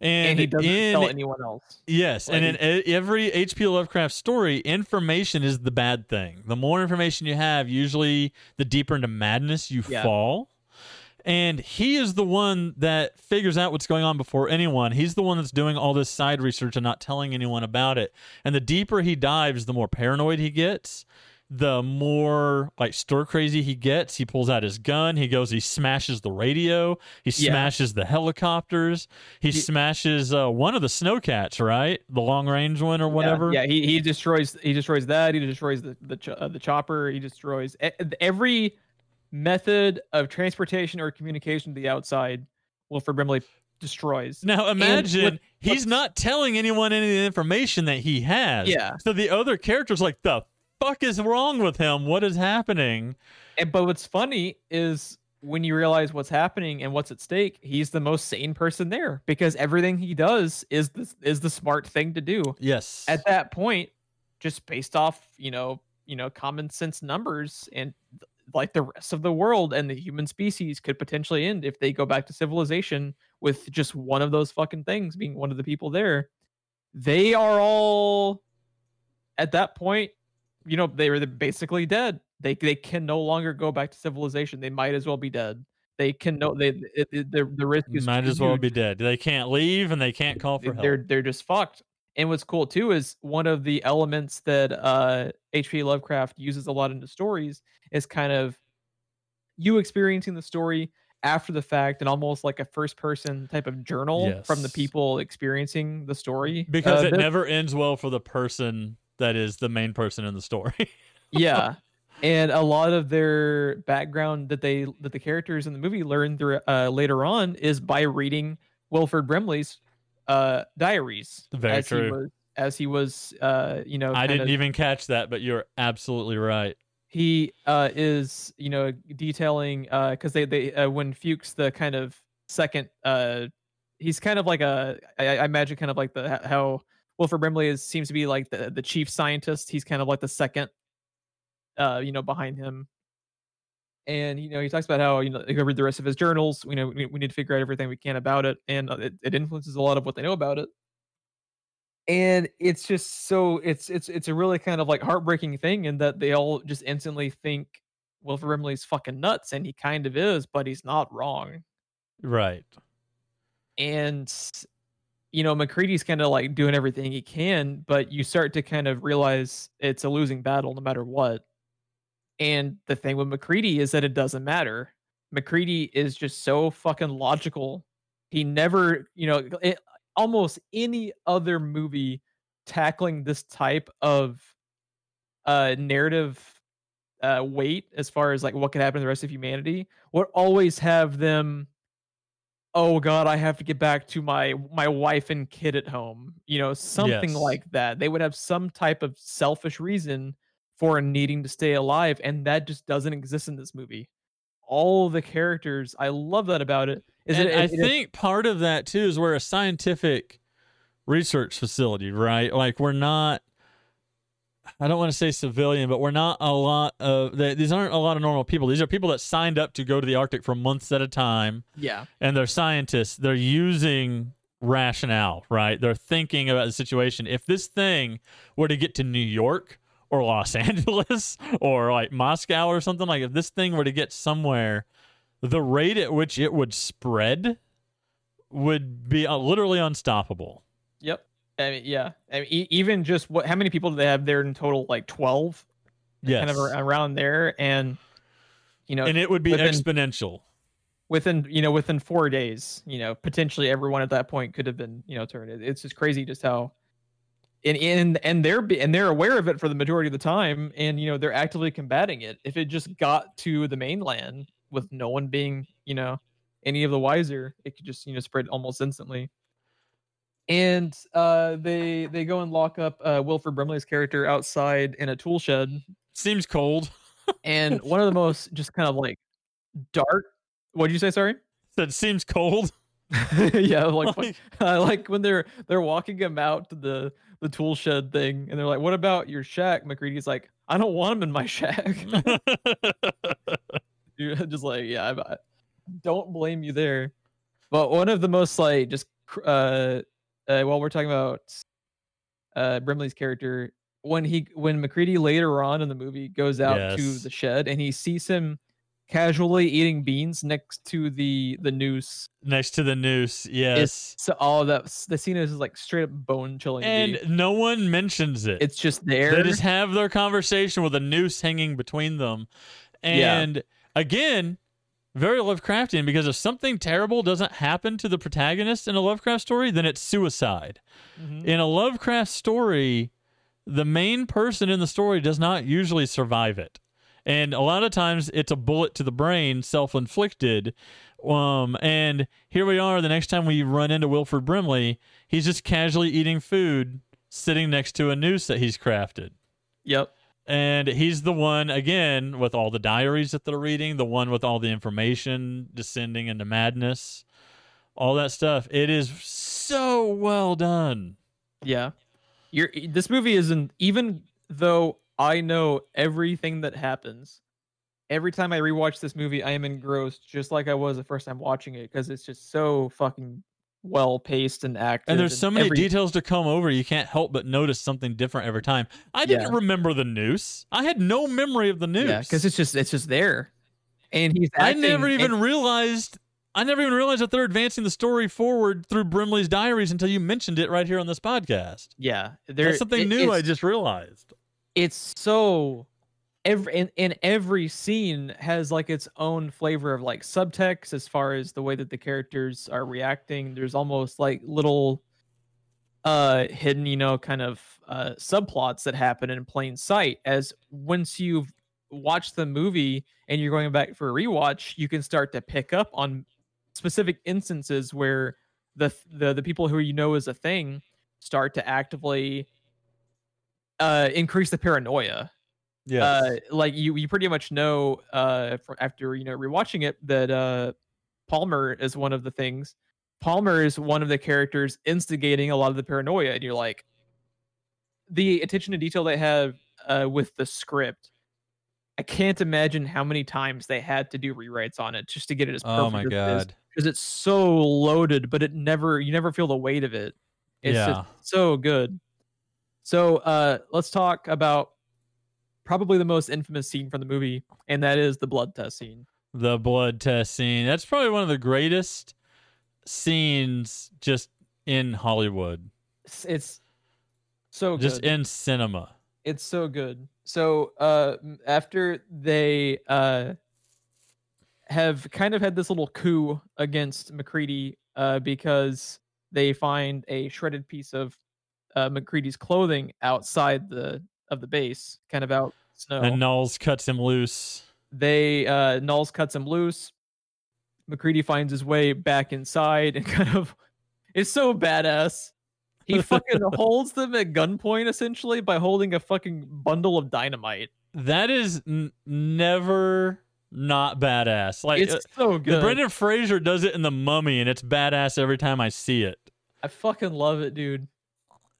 And, and he doesn't in tell anyone else Yes, and in every H.P. Lovecraft story, information is the bad thing. The more information you have, usually the deeper into madness you Yeah. fall. And he is the one that figures out what's going on before anyone. He's the one that's doing all this side research and not telling anyone about it. And the deeper he dives, the more paranoid he gets. The more like stir crazy he gets, he pulls out his gun. He goes, he smashes the radio. He Yeah. smashes the helicopters. He, He- smashes uh, one of the snowcats, right? The long range one or whatever. Yeah, he, he destroys he destroys that. He destroys the the ch- uh, the chopper. He destroys e- every method of transportation or communication to the outside. Wilford Brimley destroys. Now imagine he's not telling anyone any of the information that he has. Yeah. So the other characters like the fuck is wrong with him? What is happening? And, but what's funny is when you realize what's happening and what's at stake, he's the most sane person there because everything he does is the is the smart thing to do. Yes. At that point, just based off you know you know common sense numbers and like the rest of the world and the human species could potentially end if they go back to civilization with just one of those fucking things being one of the people there. They are all at that point, you know, they were basically dead. They they can no longer go back to civilization. They might as well be dead. They can no they it, it, the the risk is Might as well be dead. They can't leave and they can't call for help. they're they're just fucked. And what's cool too is one of the elements that uh H.P. Lovecraft uses a lot in the stories is kind of you experiencing the story after the fact and almost like a first person type of journal from the people experiencing the story. because Uh, it never ends well for the person that is the main person in the story. *laughs* yeah. And a lot of their background that they that the characters in the movie learn through uh, later on is by reading Wilford Brimley's uh diaries Very as he true. was as he was uh you know I didn't of- even catch that, but you're absolutely right. he uh is you know detailing uh because they they uh, when Fuchs the kind of second uh he's kind of like a I, I imagine kind of like the how Wilford Brimley is seems to be like the the chief scientist. He's kind of like the second uh you know behind him. And you know he talks about how you know they read the rest of his journals. You know we, we need to figure out everything we can about it and uh, it, it influences a lot of what they know about it. And it's just so it's it's it's a really kind of like heartbreaking thing in that they all just instantly think Wilford Brimley's fucking nuts and he kind of is but he's not wrong. Right. and you know MacReady's kind of like doing everything he can but you start to kind of realize it's a losing battle no matter what. And the thing with MacReady is that it doesn't matter. MacReady is just so fucking logical. He never you know it, almost any other movie tackling this type of uh narrative uh weight as far as like what could happen to the rest of humanity would always have them oh god i have to get back to my my wife and kid at home you know something Yes. like that they would have some type of selfish reason for needing to stay alive and that just doesn't exist in this movie all the characters i love that about it is and it, I it- it- think part of that too is we're a scientific research facility, right? Like we're not. I don't want to say civilian, but we're not a lot of. These aren't a lot of normal people. These are people that signed up to go to the Arctic for months at a time, yeah and they're scientists. They're using rationale, right? They're thinking about the situation. If this thing were to get to New York or Los *laughs* Angeles or like Moscow or something, like if this thing were to get somewhere, the rate at which it would spread would be uh, literally unstoppable. Yep. I mean, yeah. I mean, e- even just what? How many people do they have there in total? Like twelve, Yes. kind of around there, and you know, and it would be within- exponential. within you know within four days, you know, potentially everyone at that point could have been you know turned. It's just crazy just how. And, and and they're and they're aware of it for the majority of the time, and you know they're actively combating it. If it just got to the mainland with no one being you know any of the wiser, it could just you know spread almost instantly. And uh, they they go and lock up uh, Wilford Brimley's character outside in a tool shed, Seems cold. and one of the most just kind of like dark. What did you say? Sorry. That seems cold. *laughs* yeah, like Like- *laughs* I like when they're they're walking him out to the the tool shed thing, and they're like, "What about your shack?" MacReady's like, "I don't want him in my shack." *laughs* You're just like, yeah, I, I don't blame you there. But one of the most like just uh, uh while we're talking about uh Brimley's character, when he when MacReady later on in the movie goes out to the shed and he sees him casually eating beans next to the the noose. Next to the noose, yes. So all that the scene is like straight up bone chilling. And no one mentions it. It's just there. They just have their conversation with a noose hanging between them. Yeah. And again, very Lovecraftian because if something terrible doesn't happen to the protagonist in a Lovecraft story, then it's suicide. Mhm. In a Lovecraft story, the main person in the story does not usually survive it. And a lot of times it's a bullet to the brain, self inflicted. Um, and here we are the next time we run into Wilford Brimley, he's just casually eating food sitting next to a noose that he's crafted. Yep. And he's the one, again, with all the diaries that they're reading, the one with all the information descending into madness, all that stuff. It is so well done. Yeah. You're this movie isn't even though I know everything that happens. Every time I rewatch this movie, I am engrossed just like I was the first time watching it because it's just so fucking well paced and acted. And there's so many every- details to come over, you can't help but notice something different every time. I didn't Yeah. remember the noose. I had no memory of the noose. Yeah, because it's just it's just there, and he's. I never and- even realized. I never even realized that they're advancing the story forward through Brimley's diaries until you mentioned it right here on this podcast. yeah, That's something new I just realized. it's so every in, in every scene has like its own flavor of like subtext as far as the way that the characters are reacting. There's almost like little uh hidden you know kind of uh subplots that happen in plain sight. As once you've watched the movie and you're going back for a rewatch you can start to pick up on specific instances where the the, the people who you know is a thing start to actively uh increase the paranoia Yes. uh like you you pretty much know uh after you know rewatching it that uh palmer is one of the things palmer is one of the characters instigating a lot of the paranoia and you're like the attention to detail they have uh with the script i can't imagine how many times they had to do rewrites on it just to get it as perfect oh my god. because it's so loaded but it never you never feel the weight of it it's Yeah. just so good so uh let's talk about probably the most infamous scene from the movie and that is the blood test scene The blood test scene. That's probably one of the greatest scenes just in Hollywood. it's, it's so Just good in cinema. it's so good so uh after they uh have kind of had this little coup against MacReady uh because they find a shredded piece of uh MacReady's clothing outside the of the base kind of out snow And Nauls cuts him loose. they uh Nauls cuts him loose. MacReady finds his way back inside and *laughs* kind of it's so badass. He fucking *laughs* holds them at gunpoint essentially by holding a fucking bundle of dynamite. That is n- never not badass. Like It's uh, so good. Brendan Fraser does it in The Mummy, and it's badass every time I see it. I fucking love it, dude.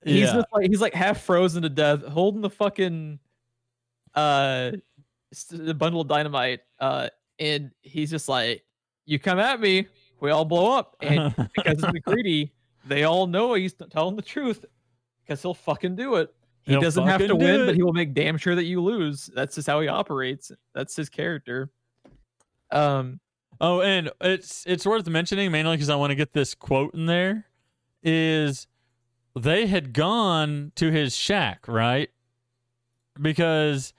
He's yeah. just like he's like half frozen to death, holding the fucking uh the bundle of dynamite. Uh, and he's just like, "You come at me, we all blow up." And *laughs* because it's MacReady, they all know he's telling the truth because he'll fucking do it. He He'll doesn't have to win, it. but he will make damn sure that you lose. That's just how he operates. That's his character. Um, Oh, and it's it's worth mentioning mainly because I want to get this quote in there. Is they had gone to his shack, right? Because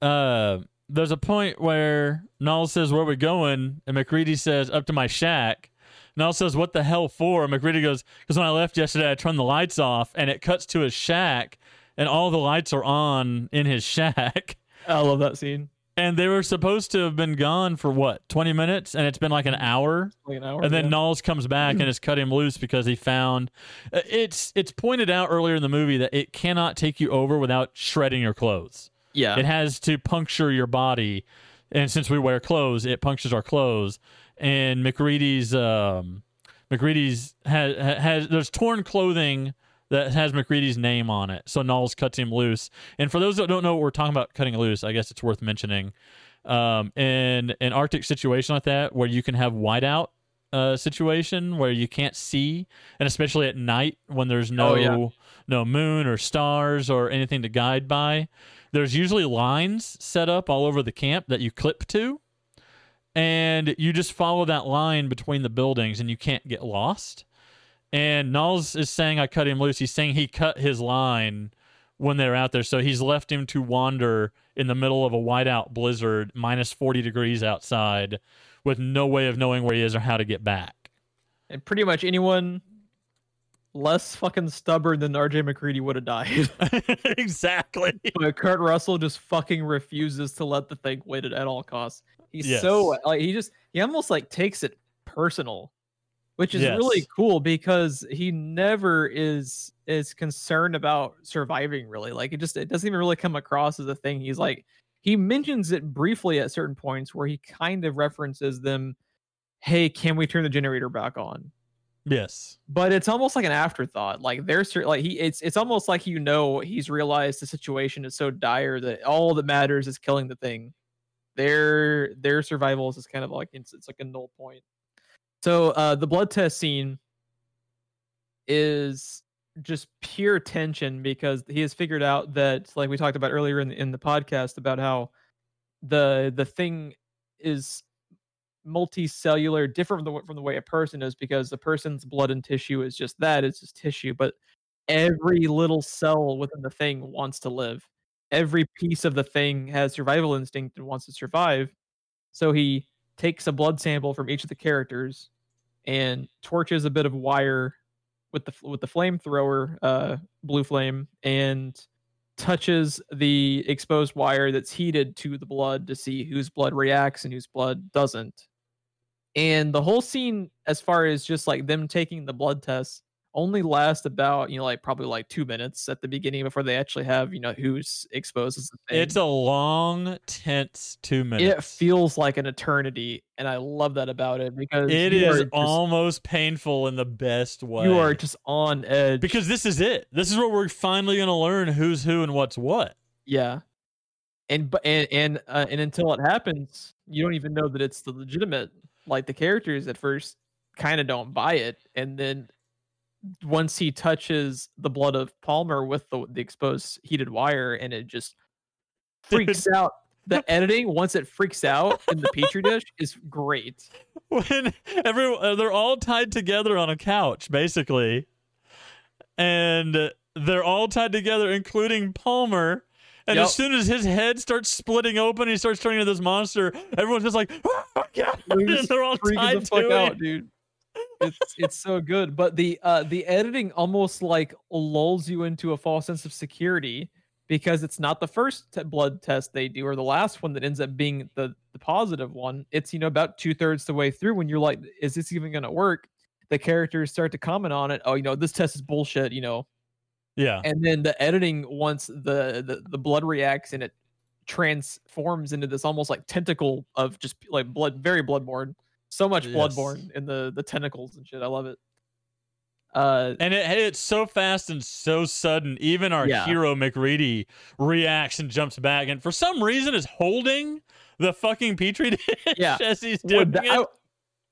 uh there's a point where Nauls says, Where we going? And MacReady says, Up to my shack. Nauls says, What the hell for? And MacReady goes, Because when I left yesterday, I turned the lights off and it cuts to his shack and all the lights are on in his *laughs* shack. I love that scene. And they were supposed to have been gone for what, 20 minutes? And it's been like an hour. Like an hour. And then yeah. Nauls comes back and has cut him loose because he found uh, it's it's pointed out earlier in the movie that it cannot take you over without shredding your clothes. yeah, It has to puncture your body. And since we wear clothes, it punctures our clothes. And MacReady's um MacReady's has has there's torn clothing that has MacReady's name on it. So Nauls cuts him loose. And for those that don't know what we're talking about cutting loose, I guess it's worth mentioning. Um, in an Arctic situation like that, where you can have whiteout uh, situation where you can't see, and especially at night when there's no Oh, yeah. no moon or stars or anything to guide by, there's usually lines set up all over the camp that you clip to. and you just follow that line between the buildings and you can't get lost. And Nauls is saying I cut him loose. He's saying he cut his line when they're out there. So he's left him to wander in the middle of a whiteout blizzard, minus 40 degrees outside, with no way of knowing where he is or how to get back. And pretty much anyone less fucking stubborn than RJ MacReady would have died. *laughs* *laughs* exactly. but Kurt Russell just fucking refuses to let the thing win it at all costs. He's Yes. so like he just he almost like takes it personal, which is really cool because he never is is concerned about surviving really. Like it just it doesn't even really come across as a thing. He's like he mentions it briefly at certain points where he kind of references them, hey, can we turn the generator back on? Yes. but it's almost like an afterthought. Like there's like he it's it's almost like you know he's realized the situation is so dire that all that matters is killing the thing. Their their survival is just kind of like it's, it's like a null point. So uh the blood test scene is just pure tension because he has figured out that like we talked about earlier in the, in the podcast about how the the thing is multicellular different from the, from the way a person is because the person's blood and tissue is just that it's just tissue but every little cell within the thing wants to live. Every piece of the thing has survival instinct and wants to survive. So he takes a blood sample from each of the characters and torches a bit of wire with the with the flamethrower uh blue flame and touches the exposed wire that's heated to the blood to see whose blood reacts and whose blood doesn't. And the whole scene, as far as just like them taking the blood tests, only last about, you know, like probably like two minutes at the beginning before they actually have, you know, who's exposed as the thing. It's a long, tense two minutes. it feels like an eternity. And I love that about it because It is just- almost painful in the best way. you are just on edge. because this is it. This is where we're finally going to learn who's who and what's what. Yeah. And but and and uh, and until it happens, you don't even know that it's the legitimate. Like the characters at first kind of don't buy it, and then once he touches the blood of Palmer with the the exposed heated wire, and it just freaks out. The *laughs* editing once it freaks out in the petri dish is great. when every uh, they're all tied together on a couch basically and they're all tied together including palmer and Yep. as soon as his head starts splitting open he starts turning into this monster everyone's just like oh my God. They're and just they're all tied the fuck to out, it. dude. It's it's so good, but the uh the editing almost like lulls you into a false sense of security because it's not the first t- blood test they do or the last one that ends up being the the positive one. It's you know about two thirds the way through when you're like, is this even going to work? The characters start to comment on it. Oh, you know this test is bullshit. You know, yeah and then the editing once the the, the blood reacts and it transforms into this almost like tentacle of just like blood very bloodborne so much Yes. bloodborne in the the tentacles and shit i love it uh and it, it's so fast and so sudden even our Yeah. hero MacReady reacts and jumps back and for some reason is holding the fucking petri dish Yeah. *laughs* as he's doing it. I,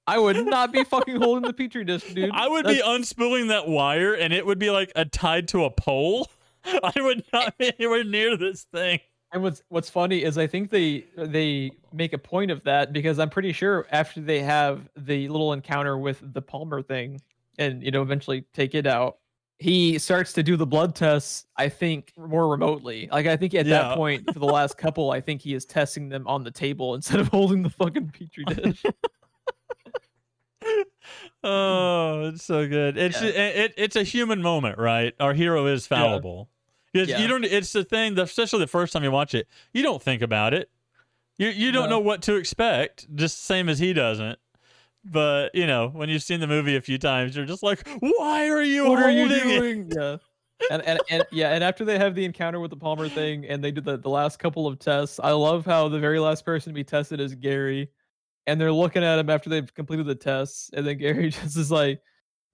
I would not be fucking holding the *laughs* petri dish dude I would be That's- unspooling that wire and it would be like a tied to a pole. *laughs* I would not be anywhere near this thing. And what's what's funny is I think they they make a point of that because I'm pretty sure after they have the little encounter with the Palmer thing and you know eventually take it out, he starts to do the blood tests. I think more remotely. Like I think at Yeah. that point for the last couple, I think he is testing them on the table instead of *laughs* holding the fucking petri dish. *laughs* Oh, it's so good. It's Yeah. it, it, it's a human moment, right? Our hero is fallible. Because Yeah. you don't it's the thing, especially the first time you watch it, you don't think about it. You you don't No. know what to expect, just same as he doesn't. But you know, when you've seen the movie a few times, you're just like, "Why are you what are you it?" doing? *laughs* Yeah. And, and and yeah, and after they have the encounter with the Palmer thing and they do the, the last couple of tests, I love how the very last person to be tested is Gary. And they're looking at him after they've completed the tests, and then Gary *laughs* just is like,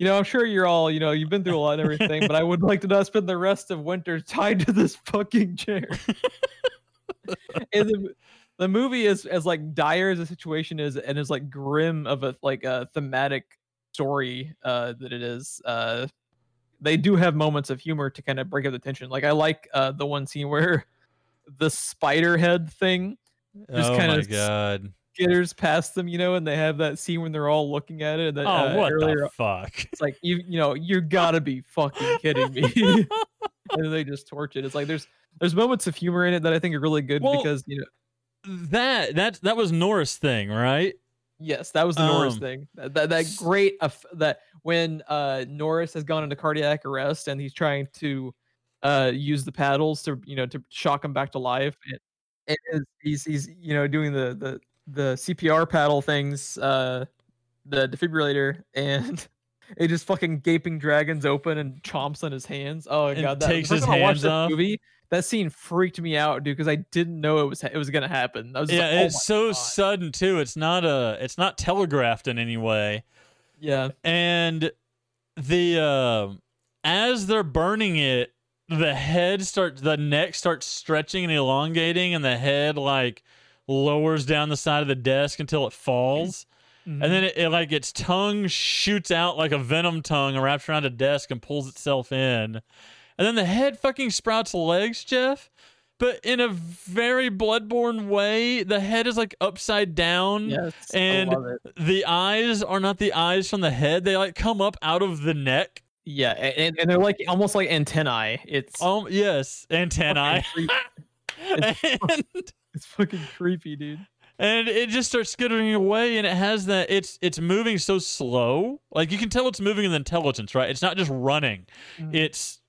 you know, I'm sure you're all, you know, you've been through a lot and everything, but I would like to not spend the rest of winter *laughs* tied to this fucking chair. *laughs* and the, the movie is as like dire as the situation is and as like grim of a like a thematic story uh that it is uh they do have moments of humor to kind of break up the tension like i like uh the one scene where *laughs* the spider head thing Just oh kinda my s- god. Skitters past them, you know, and they have that scene when they're all looking at it. And then, Oh, uh, what earlier, the fuck? it's like you, you know, you gotta be fucking kidding me. *laughs* *laughs* and then they just torch it. It's like there's there's moments of humor in it that I think are really good Well- because you know, That that that was Norris thing, right? yes, that was the Norris Um, thing. That that, that great eff- that when uh Norris has gone into cardiac arrest and he's trying to uh use the paddles to you know to shock him back to life. And, and is- he's he's you know doing the the the CPR paddle things, uh the defibrillator, and *laughs* it just fucking gaping dragons open and chomps on his hands. Oh And god, that takes his first time I watched hands that off. movie. That scene freaked me out, dude, because I didn't know it was it was gonna happen. Yeah, like, oh it's so God. sudden too. It's not a it's not telegraphed in any way. yeah. And the uh, as they're burning it, the head starts the neck starts stretching and elongating and the head like lowers down the side of the desk until it falls. Mhm. And then it, it like its tongue shoots out like a venom tongue and wraps around a desk and pulls itself in. And then the head fucking sprouts legs, Jeff. But in a very bloodborne way, the head is like upside down. Yes, and- I love it. The eyes are not the eyes from the head. They like come up out of the neck. Yeah, and, and they're like almost like antennae. It's Um, yes, antennae. *laughs* and it's fucking creepy, dude. and it just starts skittering away and it has that it's it's moving so slow like you can tell it's moving with intelligence right it's not just running Mhm. it's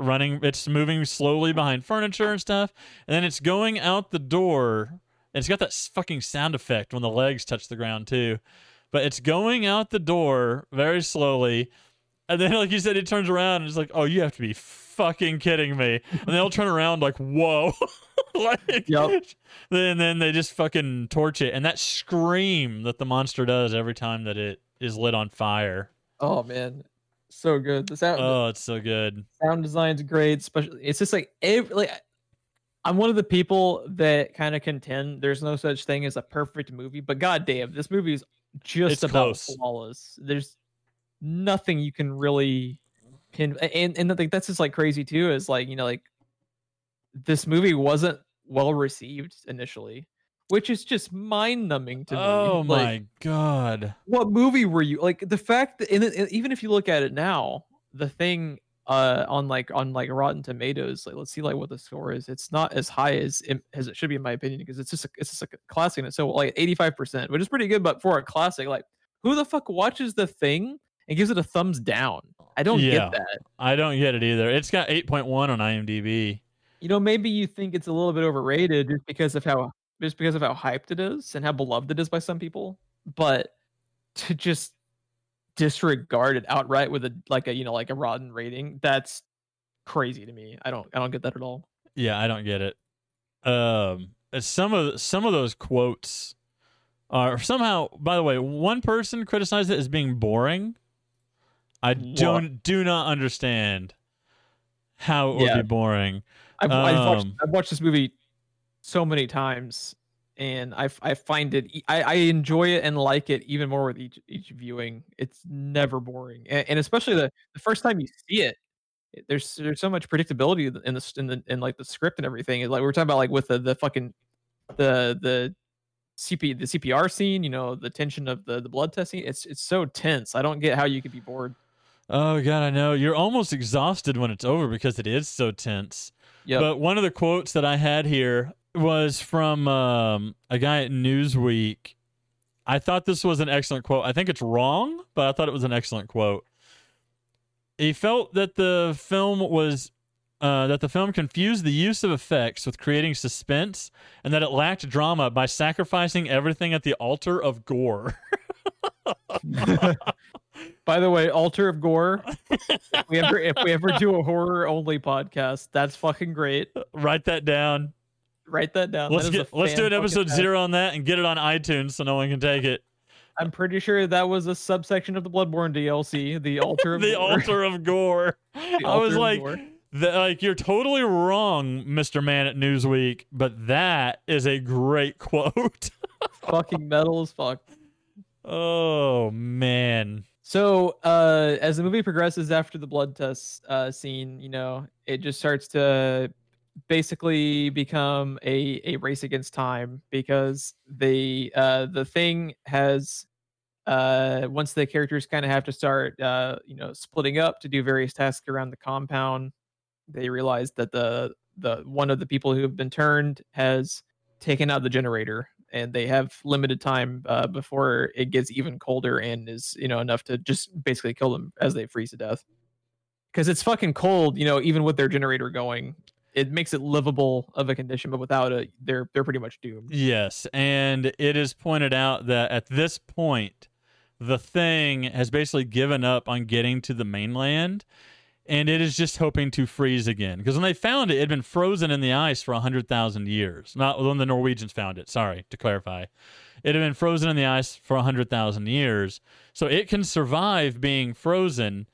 running it's moving slowly behind furniture and stuff and then it's going out the door and it's got that fucking sound effect when the legs touch the ground too but it's going out the door very slowly and then *laughs* like you said it turns around and it's like oh you have to be fucking kidding me and they'll turn around like whoa *laughs* like Yep. then then they just fucking torch it and that scream that the monster does every time that it is lit on fire Oh man, so good. The sound, oh it's so good sound design's great. Especially, it's just like every, like I'm one of the people that kind of contend there's no such thing as a perfect movie, but goddamn, this movie is just It's about close. flawless. There's nothing you can really pin, and and I think that's just like crazy too. Is like you know like this movie wasn't well received initially, which is just mind numbing to me. oh Like, my god what movie were you like the fact that and it- even if you look at it now the thing uh on like on like rotten tomatoes like let's see like what the score is it's not as high as it, as it should be in my opinion because it's just a, it's just a classic and it's so like 85% which is pretty good but for a classic like who the fuck watches the thing and gives it a thumbs down i don't Yeah. get that. I don't get it either. It's got 8.1 on imdb you know maybe you think it's a little bit overrated just because of how just because of how hyped it is and how beloved it is by some people but to just disregard it outright with a like a you know like a rotten rating that's crazy to me. I don't i don't get that at all. Yeah i don't get it. Um some of some of those quotes are somehow by the way one person criticized it as being boring i don't do not understand how it would Yeah. be boring. I've, I've, watched, Um, I've watched this movie so many times and I I find it I enjoy it and like it even more with each each viewing. It's never boring and, and especially the, the first time you see it it- there's there's so much predictability in the in the in like the script and everything. Like we we're talking about like with the the fucking the the CP the CPR scene you know the tension of the the blood testing it's it's so tense. I don't get how you could be bored Oh god, I know. You're almost exhausted when it's over because it is so tense. yeah But one of the quotes that I had here was from um, a guy at Newsweek. I thought this was an excellent quote. I think it's wrong, but I thought it was an excellent quote. He felt that the film was uh, that the film confused the use of effects with creating suspense, and that it lacked drama by sacrificing everything at the altar of gore. *laughs* *laughs* By the way, Altar of Gore. *laughs* if we ever if we ever do a horror only podcast, that's fucking great. Write that down. Write that down. Let's That get let's do an episode zero on that and get it on iTunes so no one can take it. I'm pretty sure that was a subsection of the Bloodborne DLC, the Altar of *laughs* the Gore. altar of gore. *laughs* I was like, the, like you're totally wrong, Mister Man at Newsweek, but that is a great quote. fucking metal as fuck. oh man, So, uh, as the movie progresses after the blood test uh, scene, you know, it just starts to basically become a a race against time because they uh the thing has uh once the characters kind of have to start uh you know splitting up to do various tasks around the compound they realize that the the one of the people who have been turned has taken out the generator and they have limited time uh, before it gets even colder and is you know enough to just basically kill them as they freeze to death. Because it's fucking cold you know even with their generator going it makes it livable of a condition but without it they're they're pretty much doomed. Yes, and it is pointed out that at this point, the thing has basically given up on getting to the mainland, and it is just hoping to freeze again. Because when they found it, it had been frozen in the ice for hundred thousand years. Not when the Norwegians found it. Sorry to clarify, it had been frozen in the ice for hundred thousand years, so it can survive being frozen.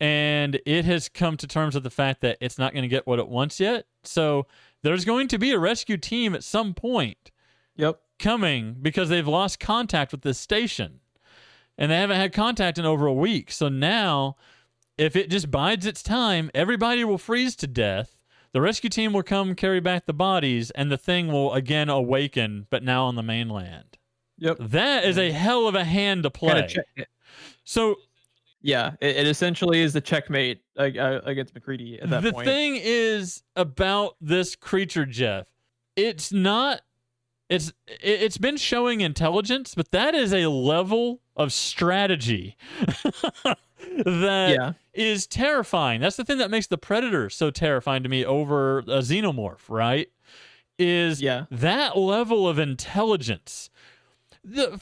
And it has come to terms with the fact that it's not going to get what it wants yet. So there's going to be a rescue team at some point yep coming because they've lost contact with this station and they haven't had contact in over a week. So now, if it just bides its time, everybody will freeze to death. The rescue team will come carry back the bodies, and the thing will again awaken, but now on the mainland. yep That is a hell of a hand to play. So yeah it, it essentially is the checkmate against MacReady at that the point thing is about this creature, Jeff. It's not. It's it- it's been showing intelligence, but that is a level of strategy *laughs* that is terrifying. That's the thing that makes the predator so terrifying to me over a xenomorph, right? Is yeah that level of intelligence. The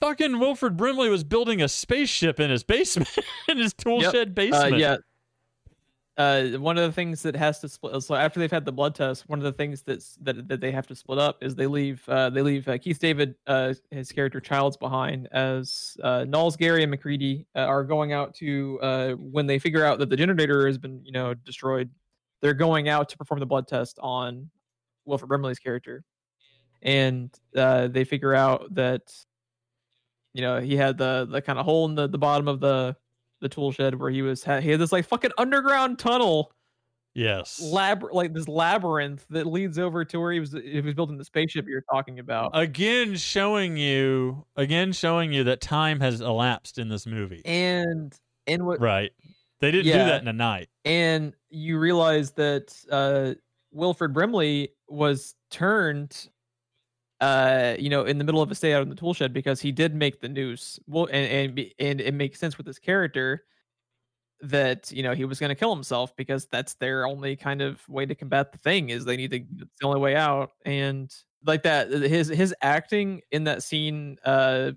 fucking Wilford Brimley was building a spaceship in his basement, *laughs* in his tool Yep. shed uh, basement. yeah uh, one of the things that has to split so after they've had the blood test one of the things that's that, that they have to split up is they leave uh, they leave uh, keith david uh, his character childs behind as uh, Nauls, gary and MacReady uh, are going out to uh, when they figure out that the generator has been you know destroyed they're going out to perform the blood test on Wilford Brimley's character. And they figure out that you know he had the the kind of hole in the, the bottom of the the tool shed where he was he had this like fucking underground tunnel Yes. lab like this labyrinth that leads over to where he was he was building the spaceship you're talking about again showing you again showing you that time has elapsed in this movie. and and what Right. They didn't do that in a night. and you realize that uh Wilford Brimley was turned uh you know in the middle of a stay out in the tool shed because he did make the noose. Well and and, and it makes sense with his character that you know he was going to kill himself because that's their only kind of way to combat the thing is they need to it's the only way out. And like that his his acting in that scene uh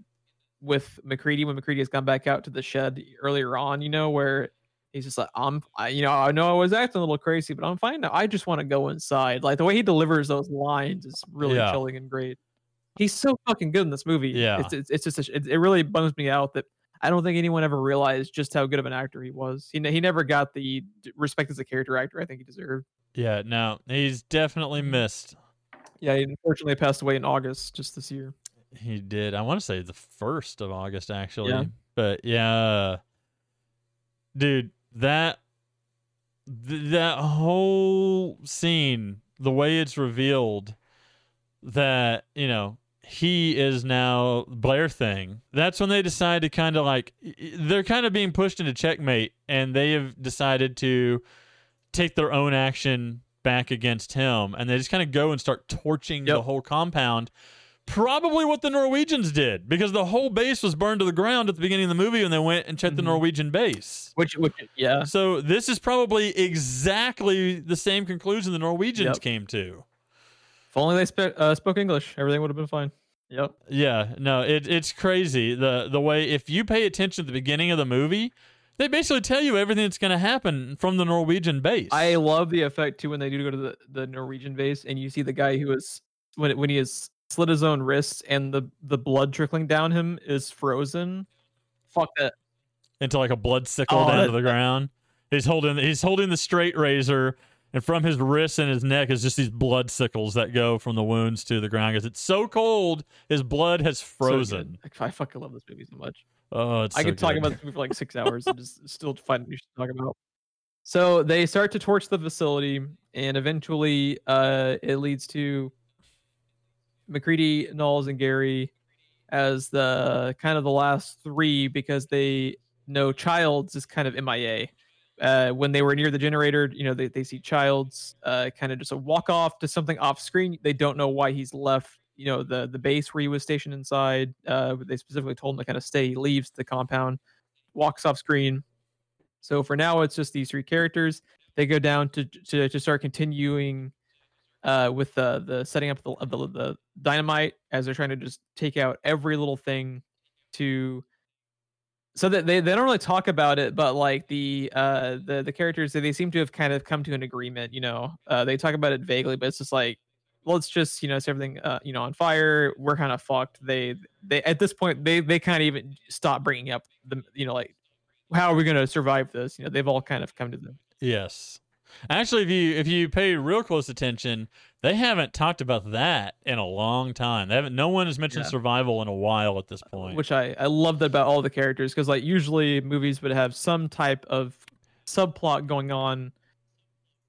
with MacReady when MacReady has gone back out to the shed earlier on you know where he's just like i'm I, you know i know i was acting a little crazy but i'm fine now i just want to go inside like the way he delivers those lines is really Yeah. chilling and great he's so fucking good in this movie Yeah. it's it's, it's just a, it, it really bums me out that i don't think anyone ever realized just how good of an actor he was he, he never got the respect as a character actor i think he deserved Yeah, no. He's definitely missed. yeah he unfortunately passed away in august just this year He did. I want to say the first of August actually. Yeah. But yeah. Dude, that th- that whole scene, the way it's revealed that, you know, he is now Blair thing. That's when they decide to kind of like they're kind of being pushed into checkmate and they have decided to take their own action back against him and they just kind of go and start torching the whole compound. Probably what the Norwegians did because the whole base was burned to the ground at the beginning of the movie when they went and checked the Mhm. Norwegian base. which which yeah So this is probably exactly the same conclusion the Norwegians Yep. came to. if only they spe- uh, spoke english everything would have been fine yep Yeah, no, it, it's crazy the the way if you pay attention at the beginning of the movie, they basically tell you everything that's going to happen from the Norwegian base. I love the effect too when they do go to the, the Norwegian base and you see the guy who is when when he has slit his own wrists and the the blood trickling down him is frozen. Fuck that. into like a blood sickle Oh, down that- to the ground. He's holding he's holding the straight razor, and from his wrists and his neck is just these blood sickles that go from the wounds to the ground because it's so cold. His blood has frozen. Like, I fucking love this movie so much. oh, it's I so could talk about this movie for like six hours and just still find new shit to talk about. So they start to torch the facility, and eventually, uh, it leads to MacReady, Nauls, and Gary as the kind of the last three because they know Childs is kind of MIA. Uh, when they were near the generator, you know, they, they see Childs uh, kind of just a walk off to something off screen. They don't know why he's left, you know, the the base where he was stationed inside. Uh, they specifically told him to kind of stay. He leaves the compound, walks off screen. So for now, it's just these three characters. They go down to to, to start continuing uh, with the the setting up the, of the the dynamite as they're trying to just take out every little thing to so that they, they don't really talk about it but like the uh the the characters they seem to have kind of come to an agreement you know? Uh they talk about it vaguely but it's just like let's just you know set everything uh you know on fire. We're kind of fucked. They they at this point they they kind of even stop bringing up the you know like how are we going to survive this? You know they've all kind of come to them. Yes. Actually, if you if you pay real close attention, they haven't talked about that in a long time. They haven't. No one has mentioned Yeah. survival in a while at this uh, point. which I I love that about all the characters because like usually movies would have some type of subplot going on,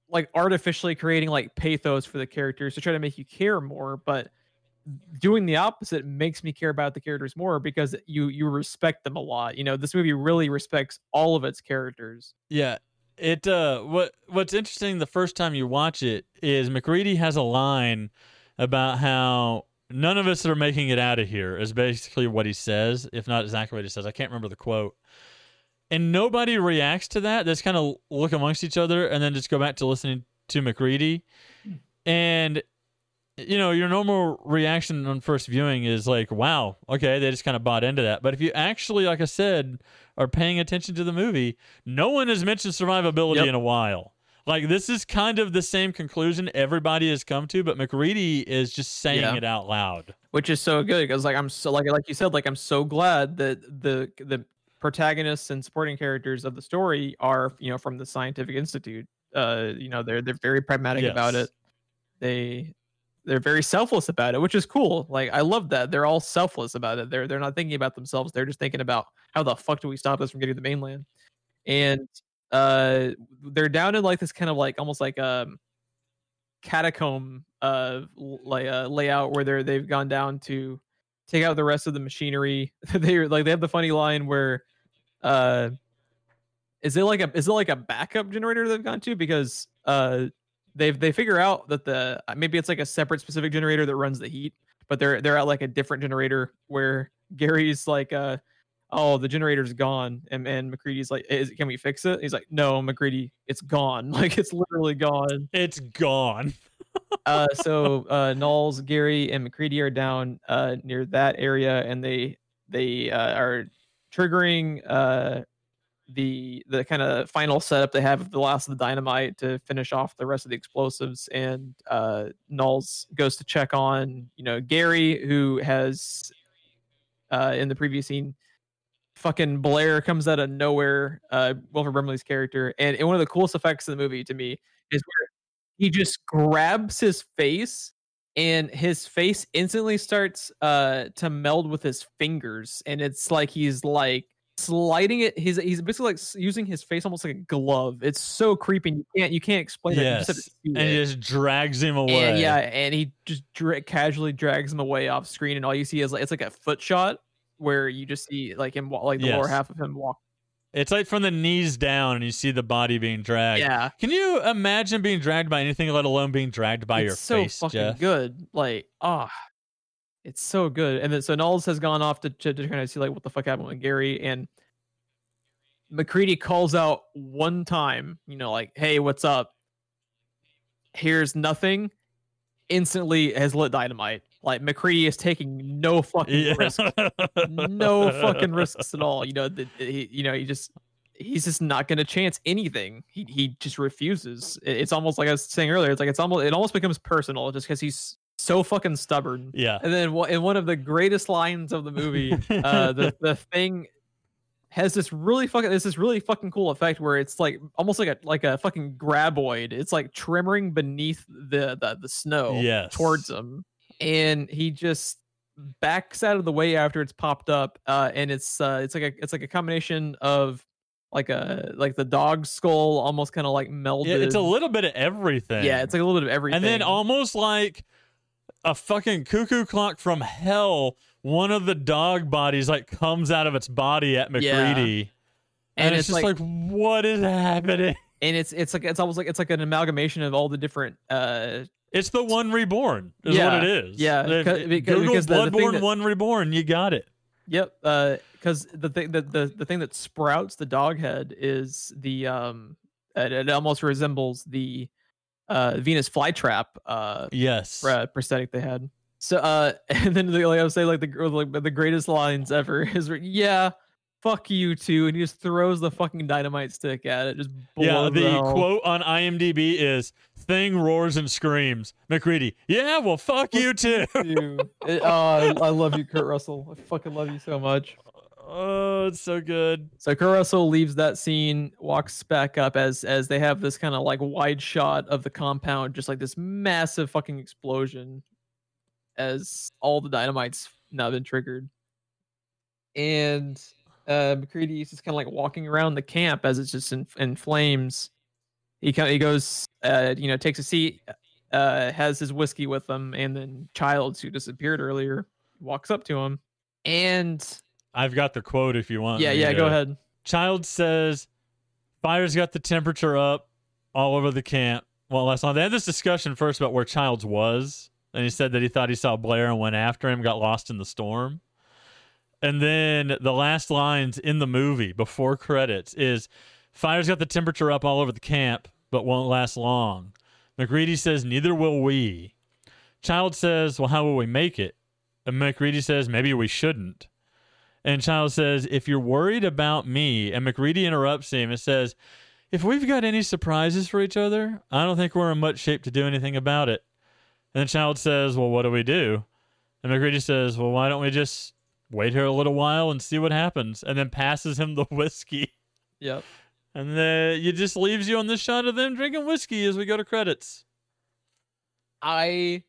like artificially creating like pathos for the characters to try to make you care more, but doing the opposite makes me care about the characters more because you you respect them a lot. You know, this movie really respects all of its characters. Yeah. It uh what what's interesting the first time you watch it is MacReady has a line about how none of us are making it out of here is basically what he says, if not exactly what he says. I can't remember the quote. And nobody reacts to that. They just kind of look amongst each other and then just go back to listening to MacReady. And you know, your normal reaction on first viewing is like, wow, okay, they just kind of bought into that. But if you actually, like I said, are paying attention to the movie, no one has mentioned survivability Yep. in a while. Like this is kind of the same conclusion everybody has come to, but MacReady is just saying Yeah. it out loud. which is so good because like I'm so like like you said like I'm so glad that the the protagonists and supporting characters of the story are you know from the scientific institute uh you know they're they're very pragmatic about it they they're very selfless about it which is cool like I love that they're all selfless about it they're they're not thinking about themselves they're just thinking about how the fuck do we stop this from getting to the mainland? And uh they're down in like this kind of like almost like a catacomb uh like uh, layout where they're they've gone down to take out the rest of the machinery. *laughs* They like they have the funny line where uh is it like a is it like a backup generator they've gone to? Because uh they've they figure out that the uh, maybe it's like a separate specific generator that runs the heat but they're they're at like a different generator where gary's like uh oh the generator's gone and and MacReady's like is, can we fix it? He's like no MacReady it's gone. *laughs* Like it's literally gone. It's gone. *laughs* uh, so uh, Nauls, Gary, and MacReady are down uh, near that area, and they they uh, are triggering uh, the the kind of final setup they have of the last of the dynamite to finish off the rest of the explosives. And uh, goes to check on you know Gary, who has uh, in the previous scene. Fucking Blair comes out of nowhere. Uh, Wilford Brimley's character, and, and one of the coolest effects in the movie to me is where he just grabs his face and his face instantly starts uh to meld with his fingers and it's like he's like sliding it he's he's basically like using his face almost like a glove it's so creepy and you can't you can't explain it you just have to Yes. see And it. he just drags him away. and yeah and he just dra- casually drags him away off screen and all you see is like it's like a foot shot where you just see like him like the lower half of him walk It's like from the knees down and you see the body being dragged. yeah Can you imagine being dragged by anything, let alone being dragged by it's your so face, fucking Jeff? good. Like, ah, it's so good. And then so Nauls has gone off to, to, to kind of see like what the fuck happened with Gary and MacReady calls out one time, you know, like, hey, what's up? Here's nothing. Instantly has lit dynamite. Like MacReady is taking no fucking Yeah. risk, no fucking risks at all. You know, the, he, you know, he just he's just not going to chance anything. He he just refuses. It- It's almost like I was saying earlier. It's like it's almost it almost becomes personal just because he's so fucking stubborn. yeah. And then in one of the greatest lines of the movie, uh, the *laughs* the thing has this really fucking this this really fucking cool effect where it's like almost like a like a fucking graboid. It's like tremors beneath the the, the snow Yes. towards him, and he just backs out of the way after it's popped up. Uh, and it's uh, it's like a it's like a combination of like a like the dog skull, almost kind of like melded. Yeah, it's a little bit of everything. Yeah, it's like a little bit of everything. and then almost like a fucking cuckoo clock from hell. One of the dog bodies like comes out of its body at Yeah. And, And it's, it's just like, what is happening? and it's it's like it's almost like it's like an amalgamation of all the different uh It's the one reborn, is Yeah, what it is. yeah, because- because- Google because the- the Bloodborne that- one reborn, you got it. Yep. Because the thing the, the the thing that sprouts the dog head is the um it, it almost resembles the uh Venus flytrap uh Yes. pr- prosthetic they had. So uh *laughs* and then the, like I was say like the like the greatest lines ever *laughs* is yeah fuck you too and he just throws the fucking dynamite stick at it just Yeah, the quote on IMDb is "Thing roars and screams." MacReady, yeah, well, fuck you too. Dude, it- oh, I, I love you, Kurt Russell. I fucking love you so much. Oh, it's so good. So Russell leaves that scene, walks back up as as they have this kind of like wide shot of the compound, just like this massive fucking explosion, as all the dynamites now been triggered, and uh MacReady is just kind of like walking around the camp as it's just in, in flames. He kind he goes, uh, you know, takes a seat, uh, has his whiskey with him, and then Childs, who disappeared earlier, walks up to him, and I've got the quote if you want. yeah, yeah, go ahead. Child says, "Fire's got the temperature up all over the camp." Well, last night they had this discussion first about where Childs was, and he said that he thought he saw Blair and went after him, got lost in the storm. And then the last lines in the movie before credits is, "Fire's got the temperature up all over the camp, but won't last long." MacReady says, "Neither will we." Child says, "Well, how will we make it?" And MacReady says, "Maybe we shouldn't." And Child says, If you're worried about me, and MacReady interrupts him and says, If we've got any surprises for each other, I don't think we're in much shape to do anything about it. And then Child says, Well, what do we do? And MacReady says, Well, why don't we just wait here a little while and see what happens? And then passes him the *laughs* whiskey. Yep. And then it just leaves you on this shot of them drinking whiskey as we go to credits. I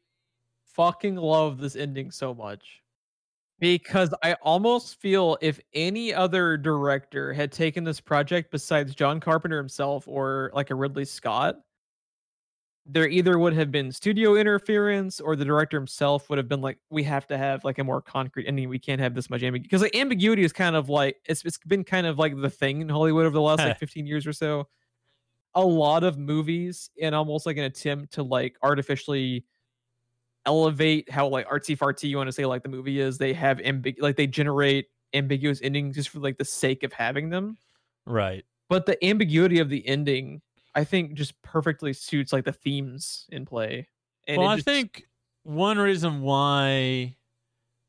fucking love this ending so much because I almost feel if any other director had taken this project besides John Carpenter himself or like a Ridley Scott, there either would have been studio interference or the director himself would have been like, we have to have like a more concrete ending. We can't have this much ambiguity because like ambiguity is kind of like it's it's been kind of like the thing in Hollywood over the last like 15 years or so. A lot of movies in almost like an attempt to like artificially elevate how like artsy fartsy you want to say like the movie is. They have ambig like they generate ambiguous endings just for like the sake of having them. Right. But the ambiguity of the ending, I think, just perfectly suits like the themes in play. And well, it I think one reason why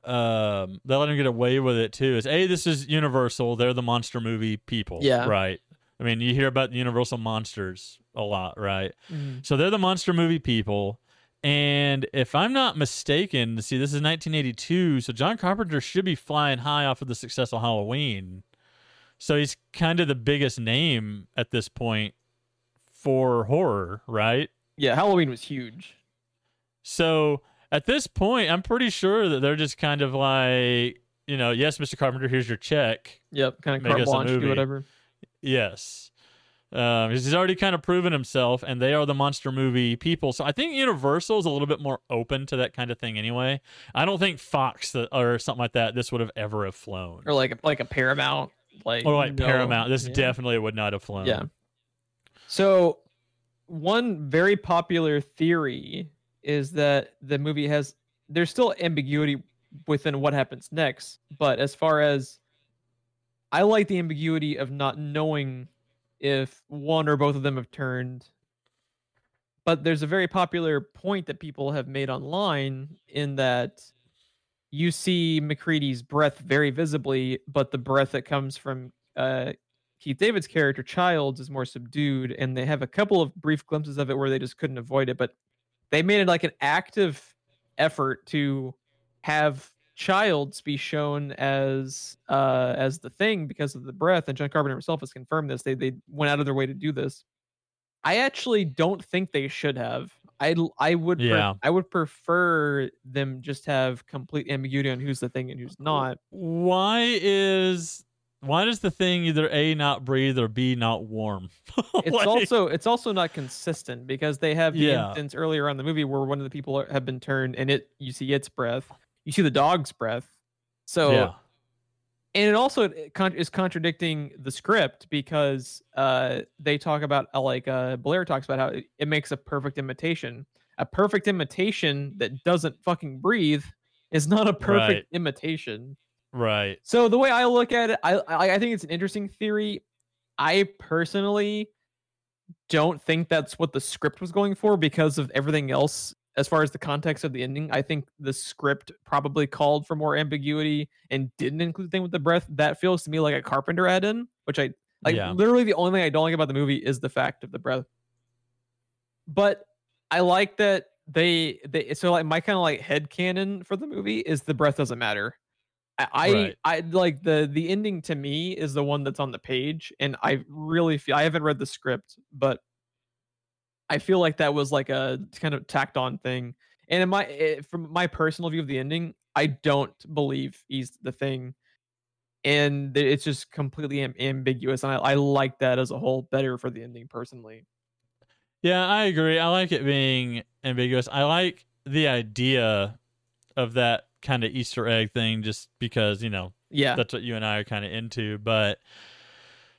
um, they let him get away with it too is a this is Universal. They're the monster movie people. Yeah. Right. I mean, you hear about the Universal monsters a lot, right? Mhm. So they're the monster movie people. And if I'm not mistaken, see, this is 1982, so John Carpenter should be flying high off of the success of Halloween. So he's kind of the biggest name at this point for horror, right? yeah, Halloween was huge. So at this point, I'm pretty sure that they're just kind of like, you know, yes, Mr. Carpenter, here's your check. Yep, kind of Make carte blanche, do whatever. Yes. Um, he's already kind of proven himself, and they are the monster movie people. So I think Universal is a little bit more open to that kind of thing anyway. I don't think Fox or something like that, this would have ever have flown. Or like like a Paramount, like Or like no- Paramount, this yeah. definitely would not have flown. Yeah. So, one very popular theory is that the movie has there's still ambiguity within what happens next, but as far as I like the ambiguity of not knowing if one or both of them have turned. But there's a very popular point that people have made online in that you see MacReady's breath very visibly, but the breath that comes from uh, Keith David's character Childs is more subdued, and they have a couple of brief glimpses of it where they just couldn't avoid it. But they made it like an active effort to have Childs be shown as uh as the thing because of the breath, and John Carpenter himself has confirmed this. They they went out of their way to do this. I actually don't think they should have. I I would pre- Yeah. I would prefer them just have complete ambiguity on who's the thing and who's not. Why is why does the thing either a not breathe or b not warm? *laughs* It's also it's also not consistent because they have the Yeah. instance earlier on in the movie where one of the people have been turned and it you see its breath, you see the dog's breath. So yeah, and it also is contradicting the script because uh they talk about uh, like uh Blair talks about how it, it makes a perfect imitation. A perfect imitation that doesn't fucking breathe is not a perfect Right. imitation. right. So the way I look at it, I I think it's an interesting theory. I personally don't think that's what the script was going for because of everything else as far as the context of the ending. I think the script probably called for more ambiguity and didn't include the thing with the breath. That feels to me like a Carpenter add in, which I like Yeah. literally the only thing I don't like about the movie is the fact of the breath. But I like that they they so like my kind of like head canon for the movie is the breath doesn't matter. I I, Right. I like the the ending to me is the one that's on the page, and I really feel I haven't read the script, but I feel like that was like a kind of tacked on thing. And in my eh, from my personal view of the ending, I don't believe he's the thing, and it's just completely am- ambiguous. And I, I like that as a whole better for the ending personally. Yeah, I agree. I like it being ambiguous. I like the idea of that kind of Easter egg thing just because, you know, Yeah, that's what you and I are kind of into, but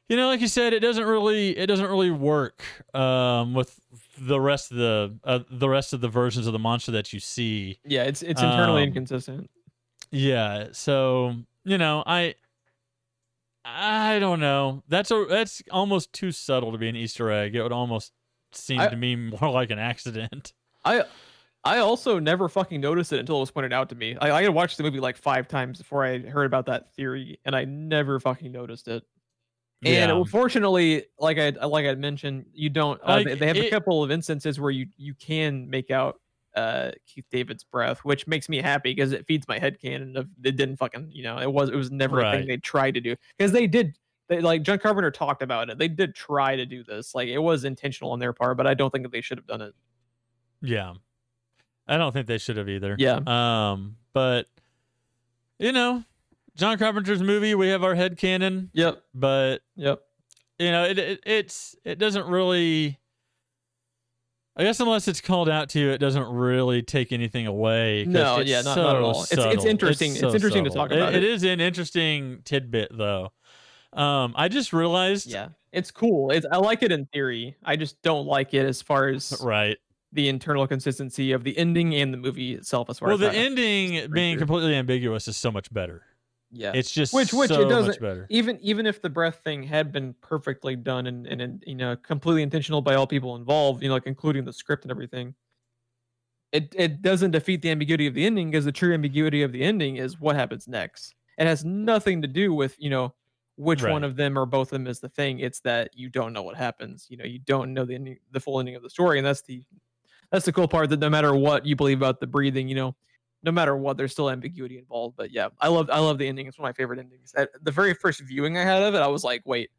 you know, like you said, it doesn't really it doesn't really work um with the rest of the uh, the rest of the versions of the monster that you see. yeah, it's it's internally Um, inconsistent. Yeah, so, you know, I I don't know. That's a that's almost too subtle to be an Easter egg. It would almost seem I- to me more like an accident. *laughs* I I also never fucking noticed it until it was pointed out to me. I, I had watched the movie like five times before I heard about that theory, and I never fucking noticed it. And yeah. unfortunately, like I like I mentioned, you don't. Uh, Like, they, they have a couple of instances where you you can make out uh Keith David's breath, which makes me happy because it feeds my head canon of it didn't fucking you know it was it was never a thing they tried to do because they did. They, like John Carpenter talked about it. They did try to do this. Like it was intentional on their part, but I don't think that they should have done it. Yeah. I don't think they should have either. Yeah. Um, but you know, John Carpenter's movie, we have our head canon, Yep. but Yep. you know, it, it it's it doesn't really I guess unless it's called out to you, it doesn't really take anything away. No, it's yeah, not- so not at all. It's- it's interesting- it's so interesting to talk about it it. is an interesting tidbit, though. Um, I just realized, Yeah. It's cool. It's I like it in theory. I just don't like it as far as right? the internal consistency of the ending and the movie itself. As far Well, as the ending being completely ambiguous is so much better. Yeah. It's just Which- which it so much doesn't- better. even even if the breath thing had been perfectly done and, and and you know completely intentional by all people involved, you know, like including the script and everything, it it doesn't defeat the ambiguity of the ending because the true ambiguity of the ending is what happens next. It has nothing to do with you know which one of them or both of them is the thing. It's that you don't know what happens. You know, you don't know the ending, the full ending of the story, and that's the that's the cool part. That no matter what you believe about the breathing, you know, no matter what, there's still ambiguity involved. But yeah, I love I love the ending. It's one of my favorite endings. At the very first viewing I had of it, I was like, wait,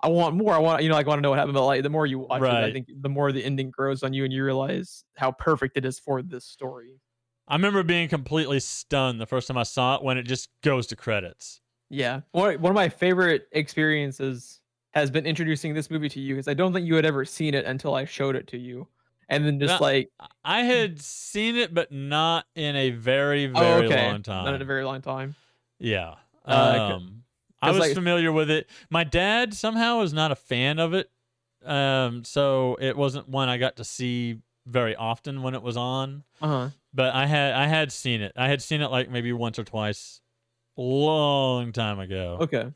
I want more. I want you know, like, I want to know what happened. But like, the more you watch it, I think the more the ending grows on you, and you realize how perfect it is for this story. I remember being completely stunned the first time I saw it when it just goes to credits. Yeah, one one of my favorite experiences has been introducing this movie to you because I don't think you had ever seen it until I showed it to you, and then just No, like, I had seen it, but not in a very, oh, very okay, long time. not in a very long time. yeah. Uh, Um, I was like- familiar with it. My dad somehow was not a fan of it. Um, so it wasn't one I got to see very often when it was on. Uh huh. But I had I had seen it. I had seen it like maybe once or twice long time ago. Okay.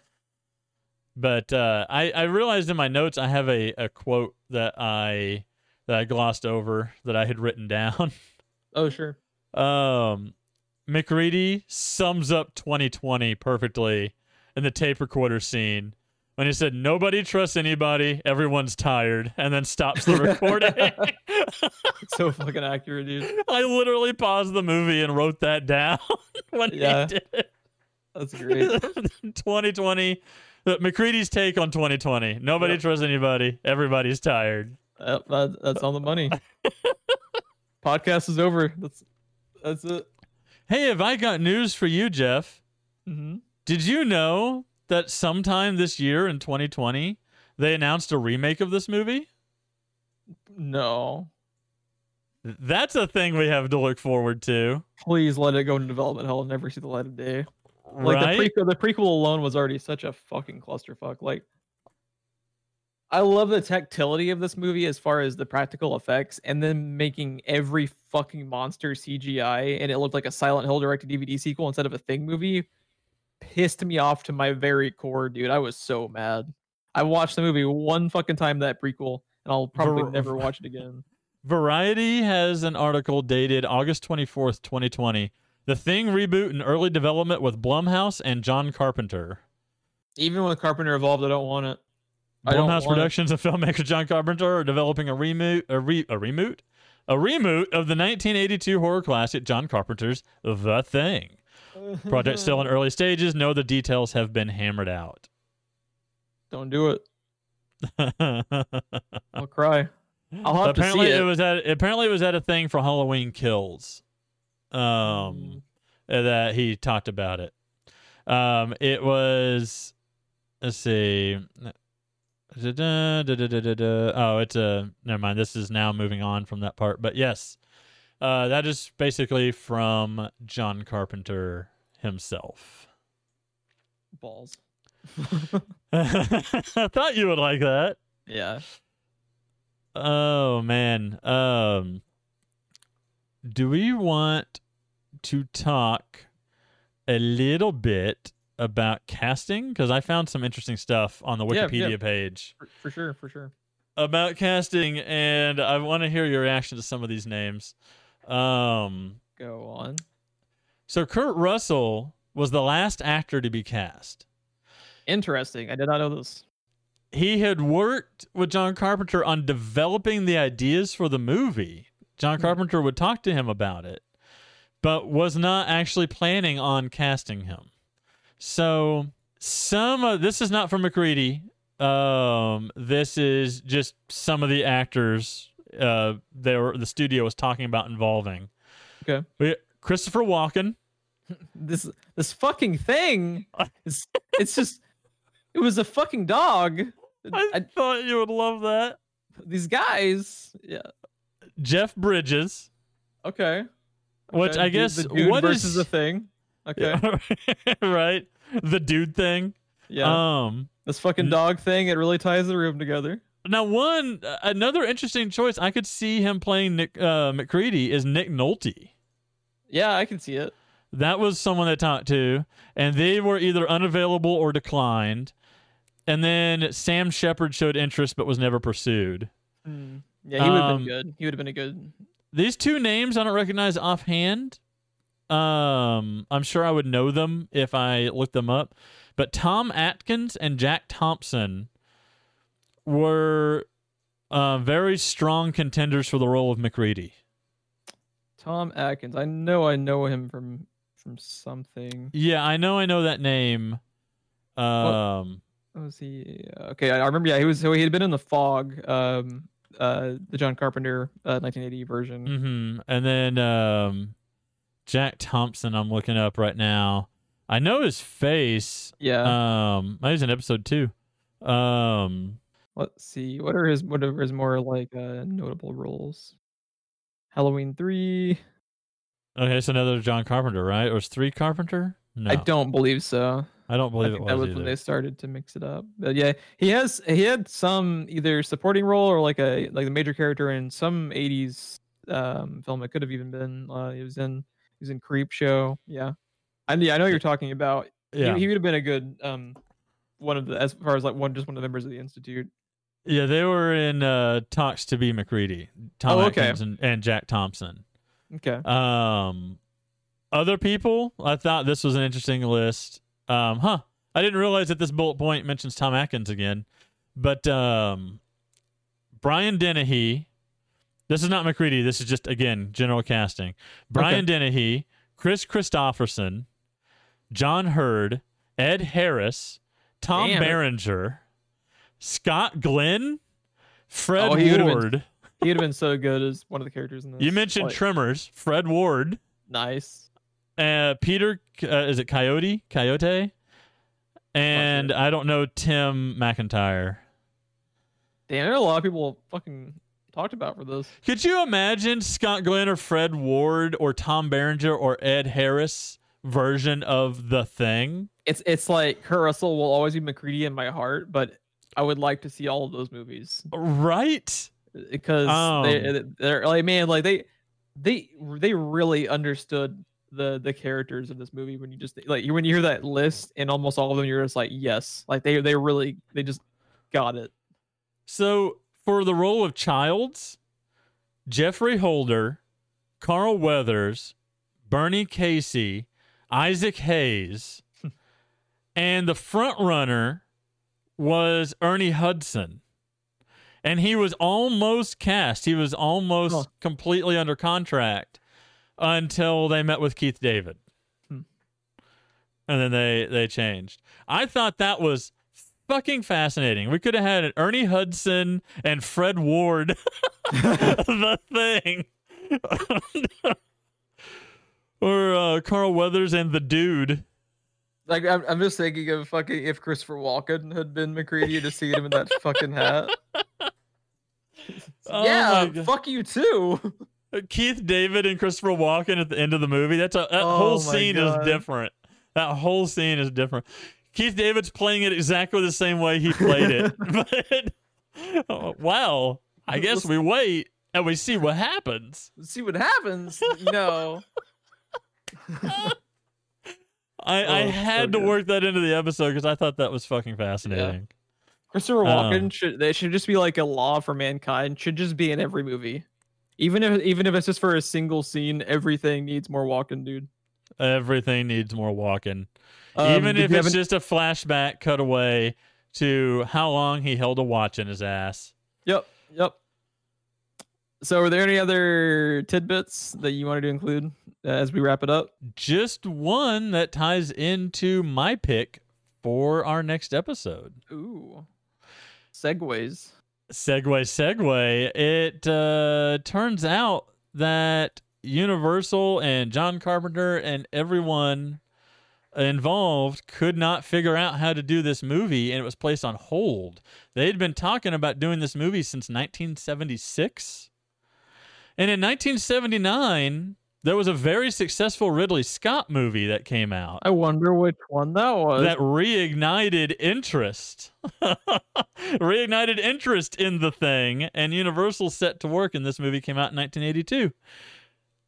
But uh, I I realized in my notes I have a, a quote that I that I glossed over that I had written down. *laughs* Oh sure. Um, MacReady sums up 2020 perfectly in the tape recorder scene when he said, "Nobody trusts anybody. Everyone's tired," and then stops the *laughs* recording. so fucking accurate, dude. I literally paused the movie and wrote that down *laughs* when Yeah. he did it. That's great. 2020. uh, MacReady's take on 2020. Nobody Yep. trusts anybody. Everybody's tired. Yep, that, that's on the money. *laughs* Podcast is over. That's that's it. Hey, have I got news for you, Jeff? Mm-hmm. Did you know that sometime this year in 2020 they announced a remake of this movie? No. That's a thing we have to look forward to. Please let it go into development hell and never see the light of day. Like right? the prequel, the prequel alone was already such a fucking clusterfuck. Like, I love the tactility of this movie as far as the practical effects, and then making every fucking monster CGI, and it looked like a Silent Hill direct to DVD sequel instead of a Thing movie. Pissed me off to my very core, dude. I was so mad. I watched the movie one fucking time that prequel, and I'll probably Ver- never watch it *laughs* again. Variety has an article dated August 24th, 2020. The Thing reboot in early development with Blumhouse and John Carpenter. Even with Carpenter involved, I don't want it. Blumhouse. Productions and filmmaker John Carpenter are developing a remake, a, re, a reboot, a of the 1982 horror classic John Carpenter's The Thing. *laughs* Project still in early stages. No, the details have been hammered out. Don't do it. *laughs* I'll cry. I'll have apparently to see it. it. was at apparently it was at a thing for Halloween Kills. Mm. Um, that he talked about it. Um, it was let's see. Da-da, da-da-da-da-da. Oh, it's a never mind. This is now moving on from that part, but yes, uh, that is basically from John Carpenter himself. balls. I *laughs* thought you would like that. Yeah. Oh man. Um do we want to talk a little bit about casting cuz I found some interesting stuff on the Wikipedia yeah. page For, for sure. For sure. about casting and I want to hear your reaction to some of these names. Um Go on. so Kurt Russell was the last actor to be cast. Interesting. I did not know this. he had worked with John Carpenter on developing the ideas for the movie. John Hmm. Carpenter would talk to him about it, but was not actually planning on casting him. So some of this is not from MacReady. Um, this is just some of the actors uh, they were, the studio was talking about involving. Okay. We, Christopher Walken. *laughs* This this fucking thing. *laughs* Is, it's just. It was a fucking dog. I, I, thought you would love that. these guys. Yeah. Jeff Bridges, Okay. which I guess the what the thing. *laughs* Okay. Yeah, right? *laughs* The dude thing. Yeah. Um this fucking dog thing. It really ties the room together. now one another interesting choice I could see him playing Nick uh, MacReady is Nick Nolte. Yeah, I can see it. That was someone that talked to, and they were either unavailable or declined. And then Sam Shepard showed interest but was never pursued. Hmm. Yeah, he would have Um, been good. He would have been a good. These two names I don't recognize offhand. Um, I'm sure I would know them if I looked them up. But Tom Atkins and Jack Thompson were uh, very strong contenders for the role of MacReady. Tom Atkins. I know I know him from from something. Yeah, I know, I know that name. Um, What was he? uh, Okay, I I remember. Yeah, he was. So he had been in the Fog, um, uh, the John Carpenter uh, 1980 version. Mm-hmm. and then um, Jack Thompson. I'm looking up right now. I know his face. Yeah. Um, he's in episode two. Um, Let's see. What are his? What are his more like uh, notable roles? Halloween three. Okay, it's another John Carpenter, right? Or is three Carpenter? No, I don't believe so. I don't I believe think it that was, was either. when they started to mix it up. But yeah, he has he had some either supporting role or like a like a major character in some '80s um, film. It could have even been. Uh, he was in he was in Creepshow. Yeah, I yeah, I know you're talking about. yeah, he, he would have been a good um one of the as far as like one just one of the members of the institute. yeah, they were in uh, talks to be MacReady, Tom Oh, okay. Atkins and, and Jack Thompson. Okay. Um, other people, I thought this was an interesting list. Um, huh? I didn't realize that this bullet point mentions Tom Atkins again, but um, Brian Dennehy. This is not MacReady. This is just again general casting. Brian Dennehy, Kris Kristofferson, John Hurt, Ed Harris, Tom Damn. Berenger, Scott Glenn, Fred Oh, he been- Ward. He would have been so good as one of the characters in this. You mentioned Like, Tremors, Fred Ward. nice. Uh, Peter, uh, is it Coyote? Coyote? and I don't know Tim McIntyre. Damn, there are a lot of people fucking talked about for this. Could you imagine Scott Glenn or Fred Ward or Tom Berenger or Ed Harris version of the thing? It's it's like Kurt Russell will always be MacReady in my heart, but I would like to see all of those movies Right? because they Um. they're like man like they they they really understood the the characters in this movie when you just like when you hear that list and almost all of them you're just like yes like they they really they just got it So for the role of Childs, Geoffrey Holder, Carl Weathers, Bernie Casey, Isaac Hayes, and the front runner was Ernie Hudson. And he was almost cast. He was almost completely under contract until they met with Keith David. Hmm. And then they they changed. I thought that was fucking fascinating. We could have had Ernie Hudson and Fred Ward *laughs* the thing. *laughs* or uh, Carl Weathers and the dude. like I'm, I'm just thinking of fucking if Christopher Walken had been MacReady to see him in that fucking hat *laughs* Oh yeah fuck you too Keith David and Christopher Walken at the end of the movie. That's a that Oh whole scene God. is different. That whole scene is different. Keith David's playing it exactly the same way he played it. *laughs* but oh, wow, I guess we wait and we see what happens. See what happens no *laughs* I, I Oh, had so to work that into the episode because I thought that was fucking fascinating. Christopher Walken Um, should they should just be like a law for mankind. Should just be in every movie, even if even if it's just for a single scene. Everything needs more Walken, dude. Everything needs more walking. Um, Even if it's an- just a flashback cutaway to how long he held a watch in his ass. yep, yep. So, are there any other tidbits that you wanted to include uh, as we wrap it up? Just one that ties into my pick for our next episode. Ooh, segways. Segway, segue. It uh, turns out that Universal and John Carpenter and everyone involved could not figure out how to do this movie, and it was placed on hold. They had been talking about doing this movie since 1976. And in 1979, there was a very successful Ridley Scott movie that came out I wonder which one that was. that reignited interest. *laughs* reignited interest in the thing, and Universal set to work, and this movie came out in 1982.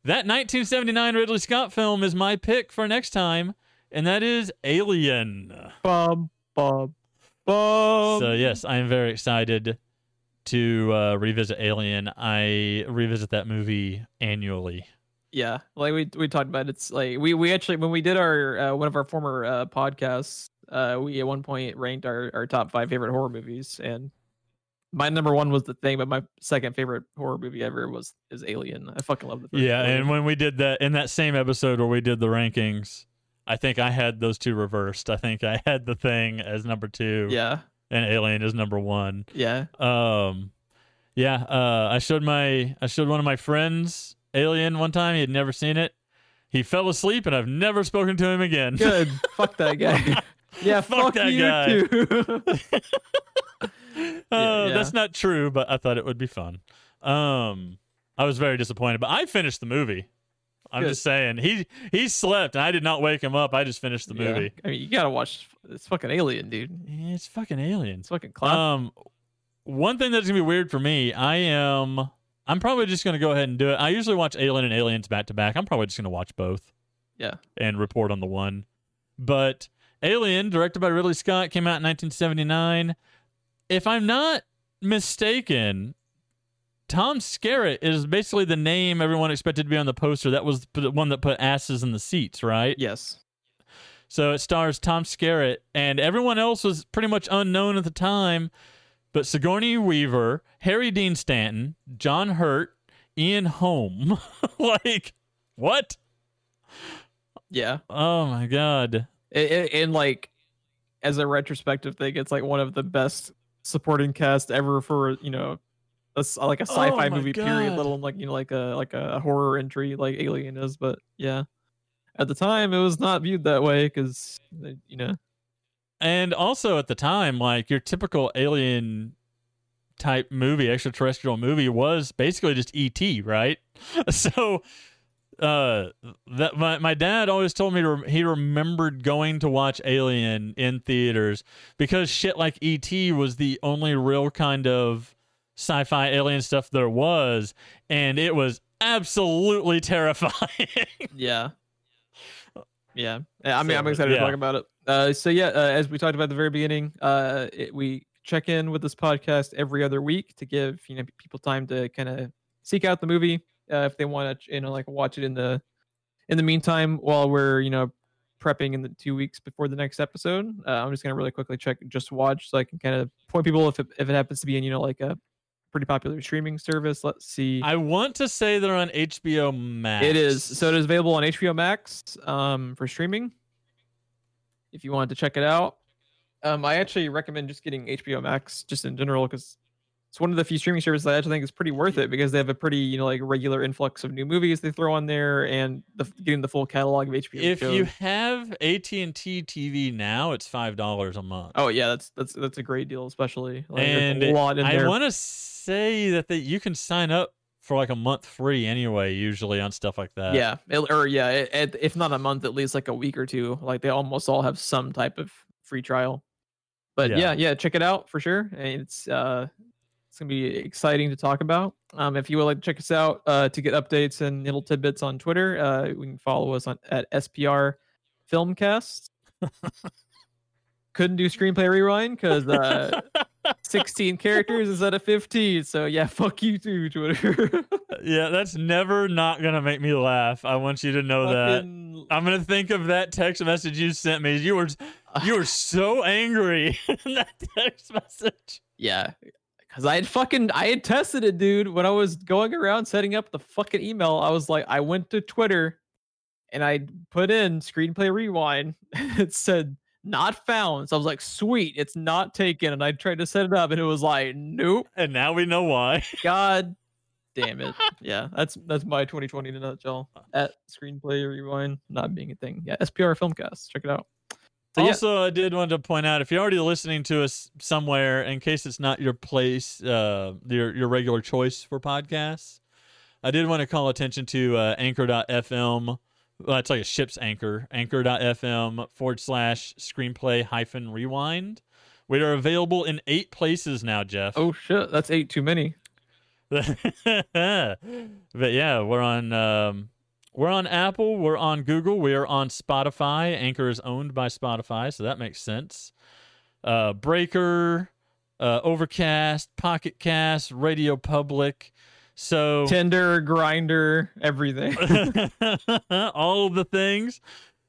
That 1979 Ridley Scott film is my pick for next time, and that is Alien. Bob, Bob, Bob. so, yes, I am very excited to uh, revisit Alien. I revisit that movie annually. yeah like we we talked about it's like we we actually when we did our uh, one of our former uh podcasts uh we at one point ranked our our top five favorite horror movies and my number one was the thing but my second favorite horror movie ever was is alien i fucking love the first Yeah, Alien. and when we did that in that same episode where we did the rankings, I think I had those two reversed. I think I *laughs* had the thing as number two, yeah and Alien is number one. yeah Um, yeah, uh, I showed my I showed one of my friends Alien one time. He had never seen it. He fell asleep, and I've never spoken to him again. good *laughs* fuck that guy yeah *laughs* Fuck fuck, that you guy. too *laughs* uh, yeah. That's not true, but I thought it would be fun. Um, I was very disappointed, but I finished the movie. I'm Good. just saying he he slept, and I did not wake him up. I just finished the Yeah. movie. i mean you gotta watch it's fucking alien dude Yeah, It's fucking Alien. it's fucking classic Um, one thing that's gonna be weird for me, I am. I'm probably just gonna go ahead and do it. I usually watch Alien and Aliens back to back. I'm probably just gonna watch both. Yeah. And report on the one. But Alien, directed by Ridley Scott, came out in 1979. If I'm not mistaken, Tom Skerritt is basically the name everyone expected to be on the poster. That was the one that put asses in the seats, right? yes So it stars Tom Skerritt, and everyone else was pretty much unknown at the time. But Sigourney Weaver, Harry Dean Stanton, John Hurt, Ian Holm. *laughs* like, what? yeah Oh my God. And like as a retrospective thing it's like one of the best supporting cast ever for you know a like a Oh sci-fi my movie period God. let alone like you know like a like a horror entry like alien is but yeah at the time it was not viewed that way because uh, you know and also at the time, like your typical alien type movie, extraterrestrial movie, was basically just ET, right? *laughs* So uh that my, my dad always told me to, he remembered going to watch alien in theaters because shit like et was the only real kind of sci-fi alien stuff there was and it was absolutely terrifying *laughs* Yeah. Yeah. I mean, So, I'm excited yeah. to talk about it. Uh, so yeah, uh, as we talked about at the very beginning, uh, it, we check in with this podcast every other week to give you know people time to kind of seek out the movie uh, if they want to, you know, like watch it in the in the meantime while we're you know prepping in the two weeks before the next episode. Uh, I'm just gonna really quickly check just watch so I can kind of point people if it, if it happens to be in you know like a pretty popular streaming service. Let's see. i want to say they're on hbo max It is. So it is available on HBO Max um, for streaming. If you wanted to check it out, um, I actually recommend just getting HBO Max just in general because it's one of the few streaming services that I actually think is pretty worth it because they have a pretty you know like regular influx of new movies they throw on there and the, getting the full catalog of HBO. if shows. you have AT&T TV now, it's five dollars a month. oh yeah, that's that's that's a great deal, especially like, and a lot in I there. want to say that they, you can sign up for like a month free anyway, usually on stuff like that. yeah, it- or yeah, it, it, if not a month, at least like a week or two. Like they almost all have some type of free trial. But Yeah. yeah, yeah, check it out for sure. And It's uh, it's gonna be exciting to talk about. Um, if you would like to check us out uh, to get updates and little tidbits on Twitter, uh, we can follow us on at SPR Filmcast. Couldn't do screenplay rewind because uh, *laughs* 16 characters instead of 15. So yeah, *laughs* fuck you too, Twitter. *laughs* yeah, that's never not gonna make me laugh. I want you to know that. I'm gonna think of that text message you sent me. You were you were so angry in that text message. Yeah, because I had fucking I had tested it, dude. When I was going around setting up the fucking email, I was like, I went to Twitter and I put in screenplay rewind. *laughs* it said not found. So I was like, sweet, it's not taken. And I tried to set it up, and it was like, nope. And now we know why. God *laughs* damn it. Yeah, that's that's my 2020 in a nutshell. At screenplay rewind not being a thing. Yeah, SPR Filmcast. Check it out. So, yeah. also, I did want to point out if you're already listening to us somewhere, in case it's not your place, uh, your your regular choice for podcasts, I did want to call attention to uh, Anchor.fm. Well, it's like a ship's anchor. Anchor.fm forward slash screenplay hyphen rewind. We are available in eight places now, Jeff. Oh shit, that's eight too many. *laughs* but yeah, we're on um, we're on Apple, we're on Google, we're on Spotify. Anchor is owned by Spotify, so that makes sense. Uh, Breaker, uh, Overcast, Pocket Cast, Radio Public. So *laughs* Tinder, Grindr, everything. *laughs* *laughs* all of the things.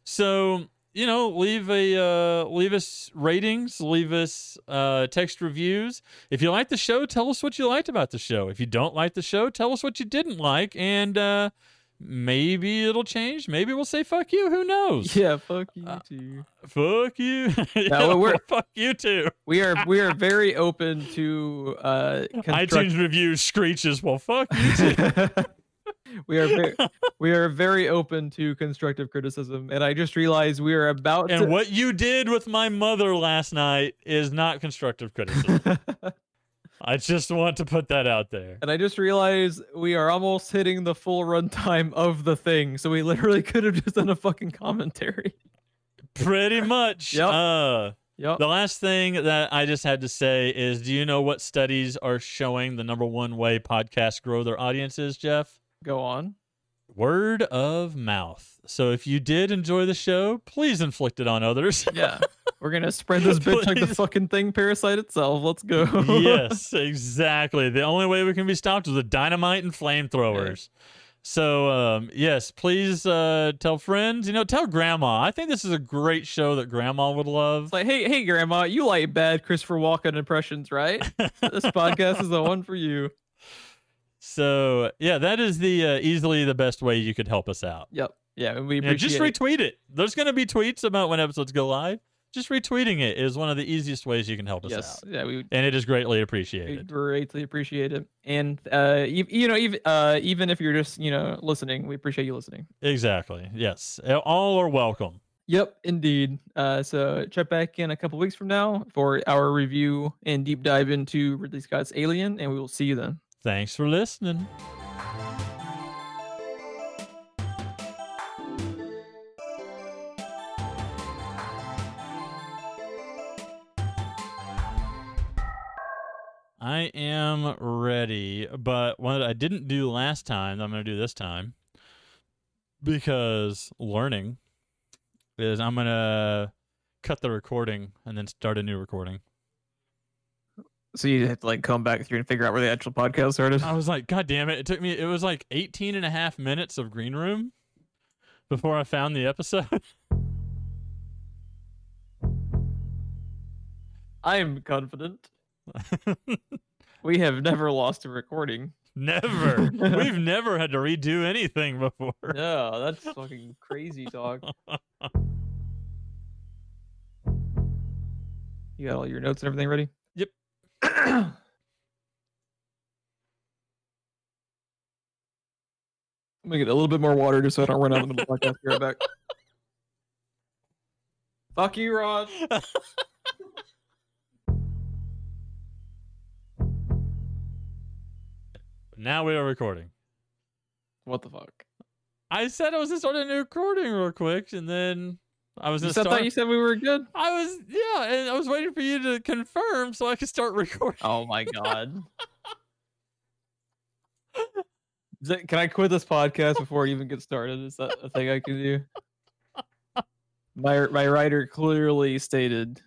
So you know, leave a uh, leave us ratings, leave us uh, text reviews. If you like the show, tell us what you liked about the show. If you don't like the show, tell us what you didn't like, and uh, maybe it'll change. Maybe we'll say "fuck you." Who knows? yeah, fuck you Uh, too. Fuck you. *laughs* No, we're- *laughs* fuck you too. We are we are very open to uh construct- iTunes reviews screeches. Well, fuck you too. *laughs* we are very, we are very open to constructive criticism, and I just realized we are about and to. what you did with my mother last night is not constructive criticism. I just want to put that out there. and I just realized we are almost hitting the full runtime of the thing, so we literally *laughs* could have just done a fucking commentary. Pretty *laughs* much. Yep. Uh, Yep. the last thing that I just had to say is do you know what studies are showing the number one way podcasts grow their audiences, Jeff? Go on. Word of mouth. So if you did enjoy the show, please inflict it on others. Yeah. *laughs* We're gonna spread this bitch like the *laughs* fucking thing parasite itself. Let's go. yes, *laughs* exactly. The only way we can be stopped is with dynamite and flamethrowers. So, um, yes, please uh, tell friends. You know, tell grandma. I think this is a great show that grandma would love. It's like, hey, hey, grandma, you like bad Christopher Walken impressions, right? *laughs* this podcast is the one for you. So, yeah, that is the uh, easily the best way you could help us out. Yep. Yeah, and we Yeah, just it. retweet it. There's going to be tweets about when episodes go live. Just retweeting it is one of the easiest ways you can help us Yes. out, Yeah, we, and it is greatly we appreciated. greatly appreciate it. And uh, you, you know, even uh, even if you're just you know listening, we appreciate you listening. Exactly. Yes, all are welcome. Yep, indeed. Uh, so check back in a couple weeks from now for our review and deep dive into Ridley Scott's Alien, and we will see you then. Thanks for listening. I am ready, but what I didn't do last time, I'm going to do this time because learning is I'm going to cut the recording and then start a new recording. So you have to like come back through and figure out where the actual podcast started. I was like, God damn it. It took me, it was like 18 and a half minutes of green room before I found the episode. *laughs* I am confident. *laughs* we have never lost a recording. never. *laughs* We've never had to redo anything before. No, that's fucking crazy talk. You got all your notes and everything ready? Yep. I'm gonna get a little bit more water just so I don't run out in the middle of the podcast. Be right back. *laughs* Fuck you, Rod. *laughs* now we are recording. What the fuck? I said I was gonna start a new recording real quick, and then I was said, start. thought you said we were good. I was yeah, and I was waiting for you to confirm so I could start *laughs* recording. Oh my god. *laughs* Can I quit this podcast before it even gets started? Is that a thing I can do? *laughs* My my writer clearly stated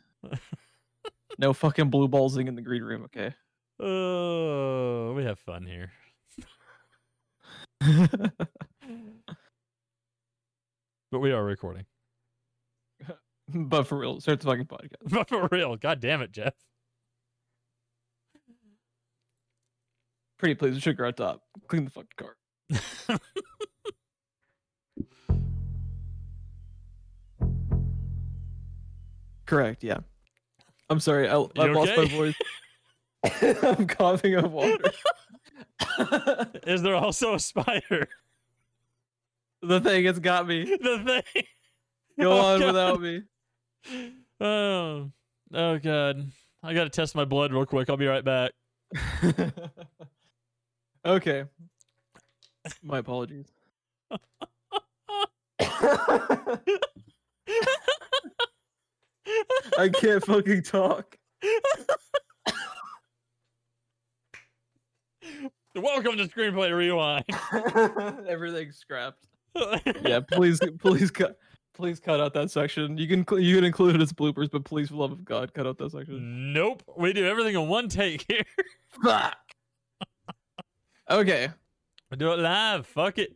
no fucking blue ballsing in the green room, okay? Oh, we have fun here. *laughs* But we are recording. *laughs* but for real, start the fucking podcast. *laughs* But for real, god damn it, Jeff. Pretty please with sugar on top. Clean the fucking car. Correct, yeah. I'm sorry, I, I You lost my voice. *laughs* I'm coughing up water. *laughs* Is there also a spider? the thing has got me. *laughs* The thing. Go Oh, on God. without me. Oh, oh god. I gotta test my blood real quick. I'll be right back. okay. My apologies. I can't fucking talk. Welcome to Screenplay Rewind. *laughs* *laughs* Everything's scrapped. *laughs* Yeah, please, please cut, please cut out that section. You can, you can include it as bloopers, but please, for love of God, cut out that section. nope. We do everything in one take here. Fuck. okay. We do it live. Fuck it.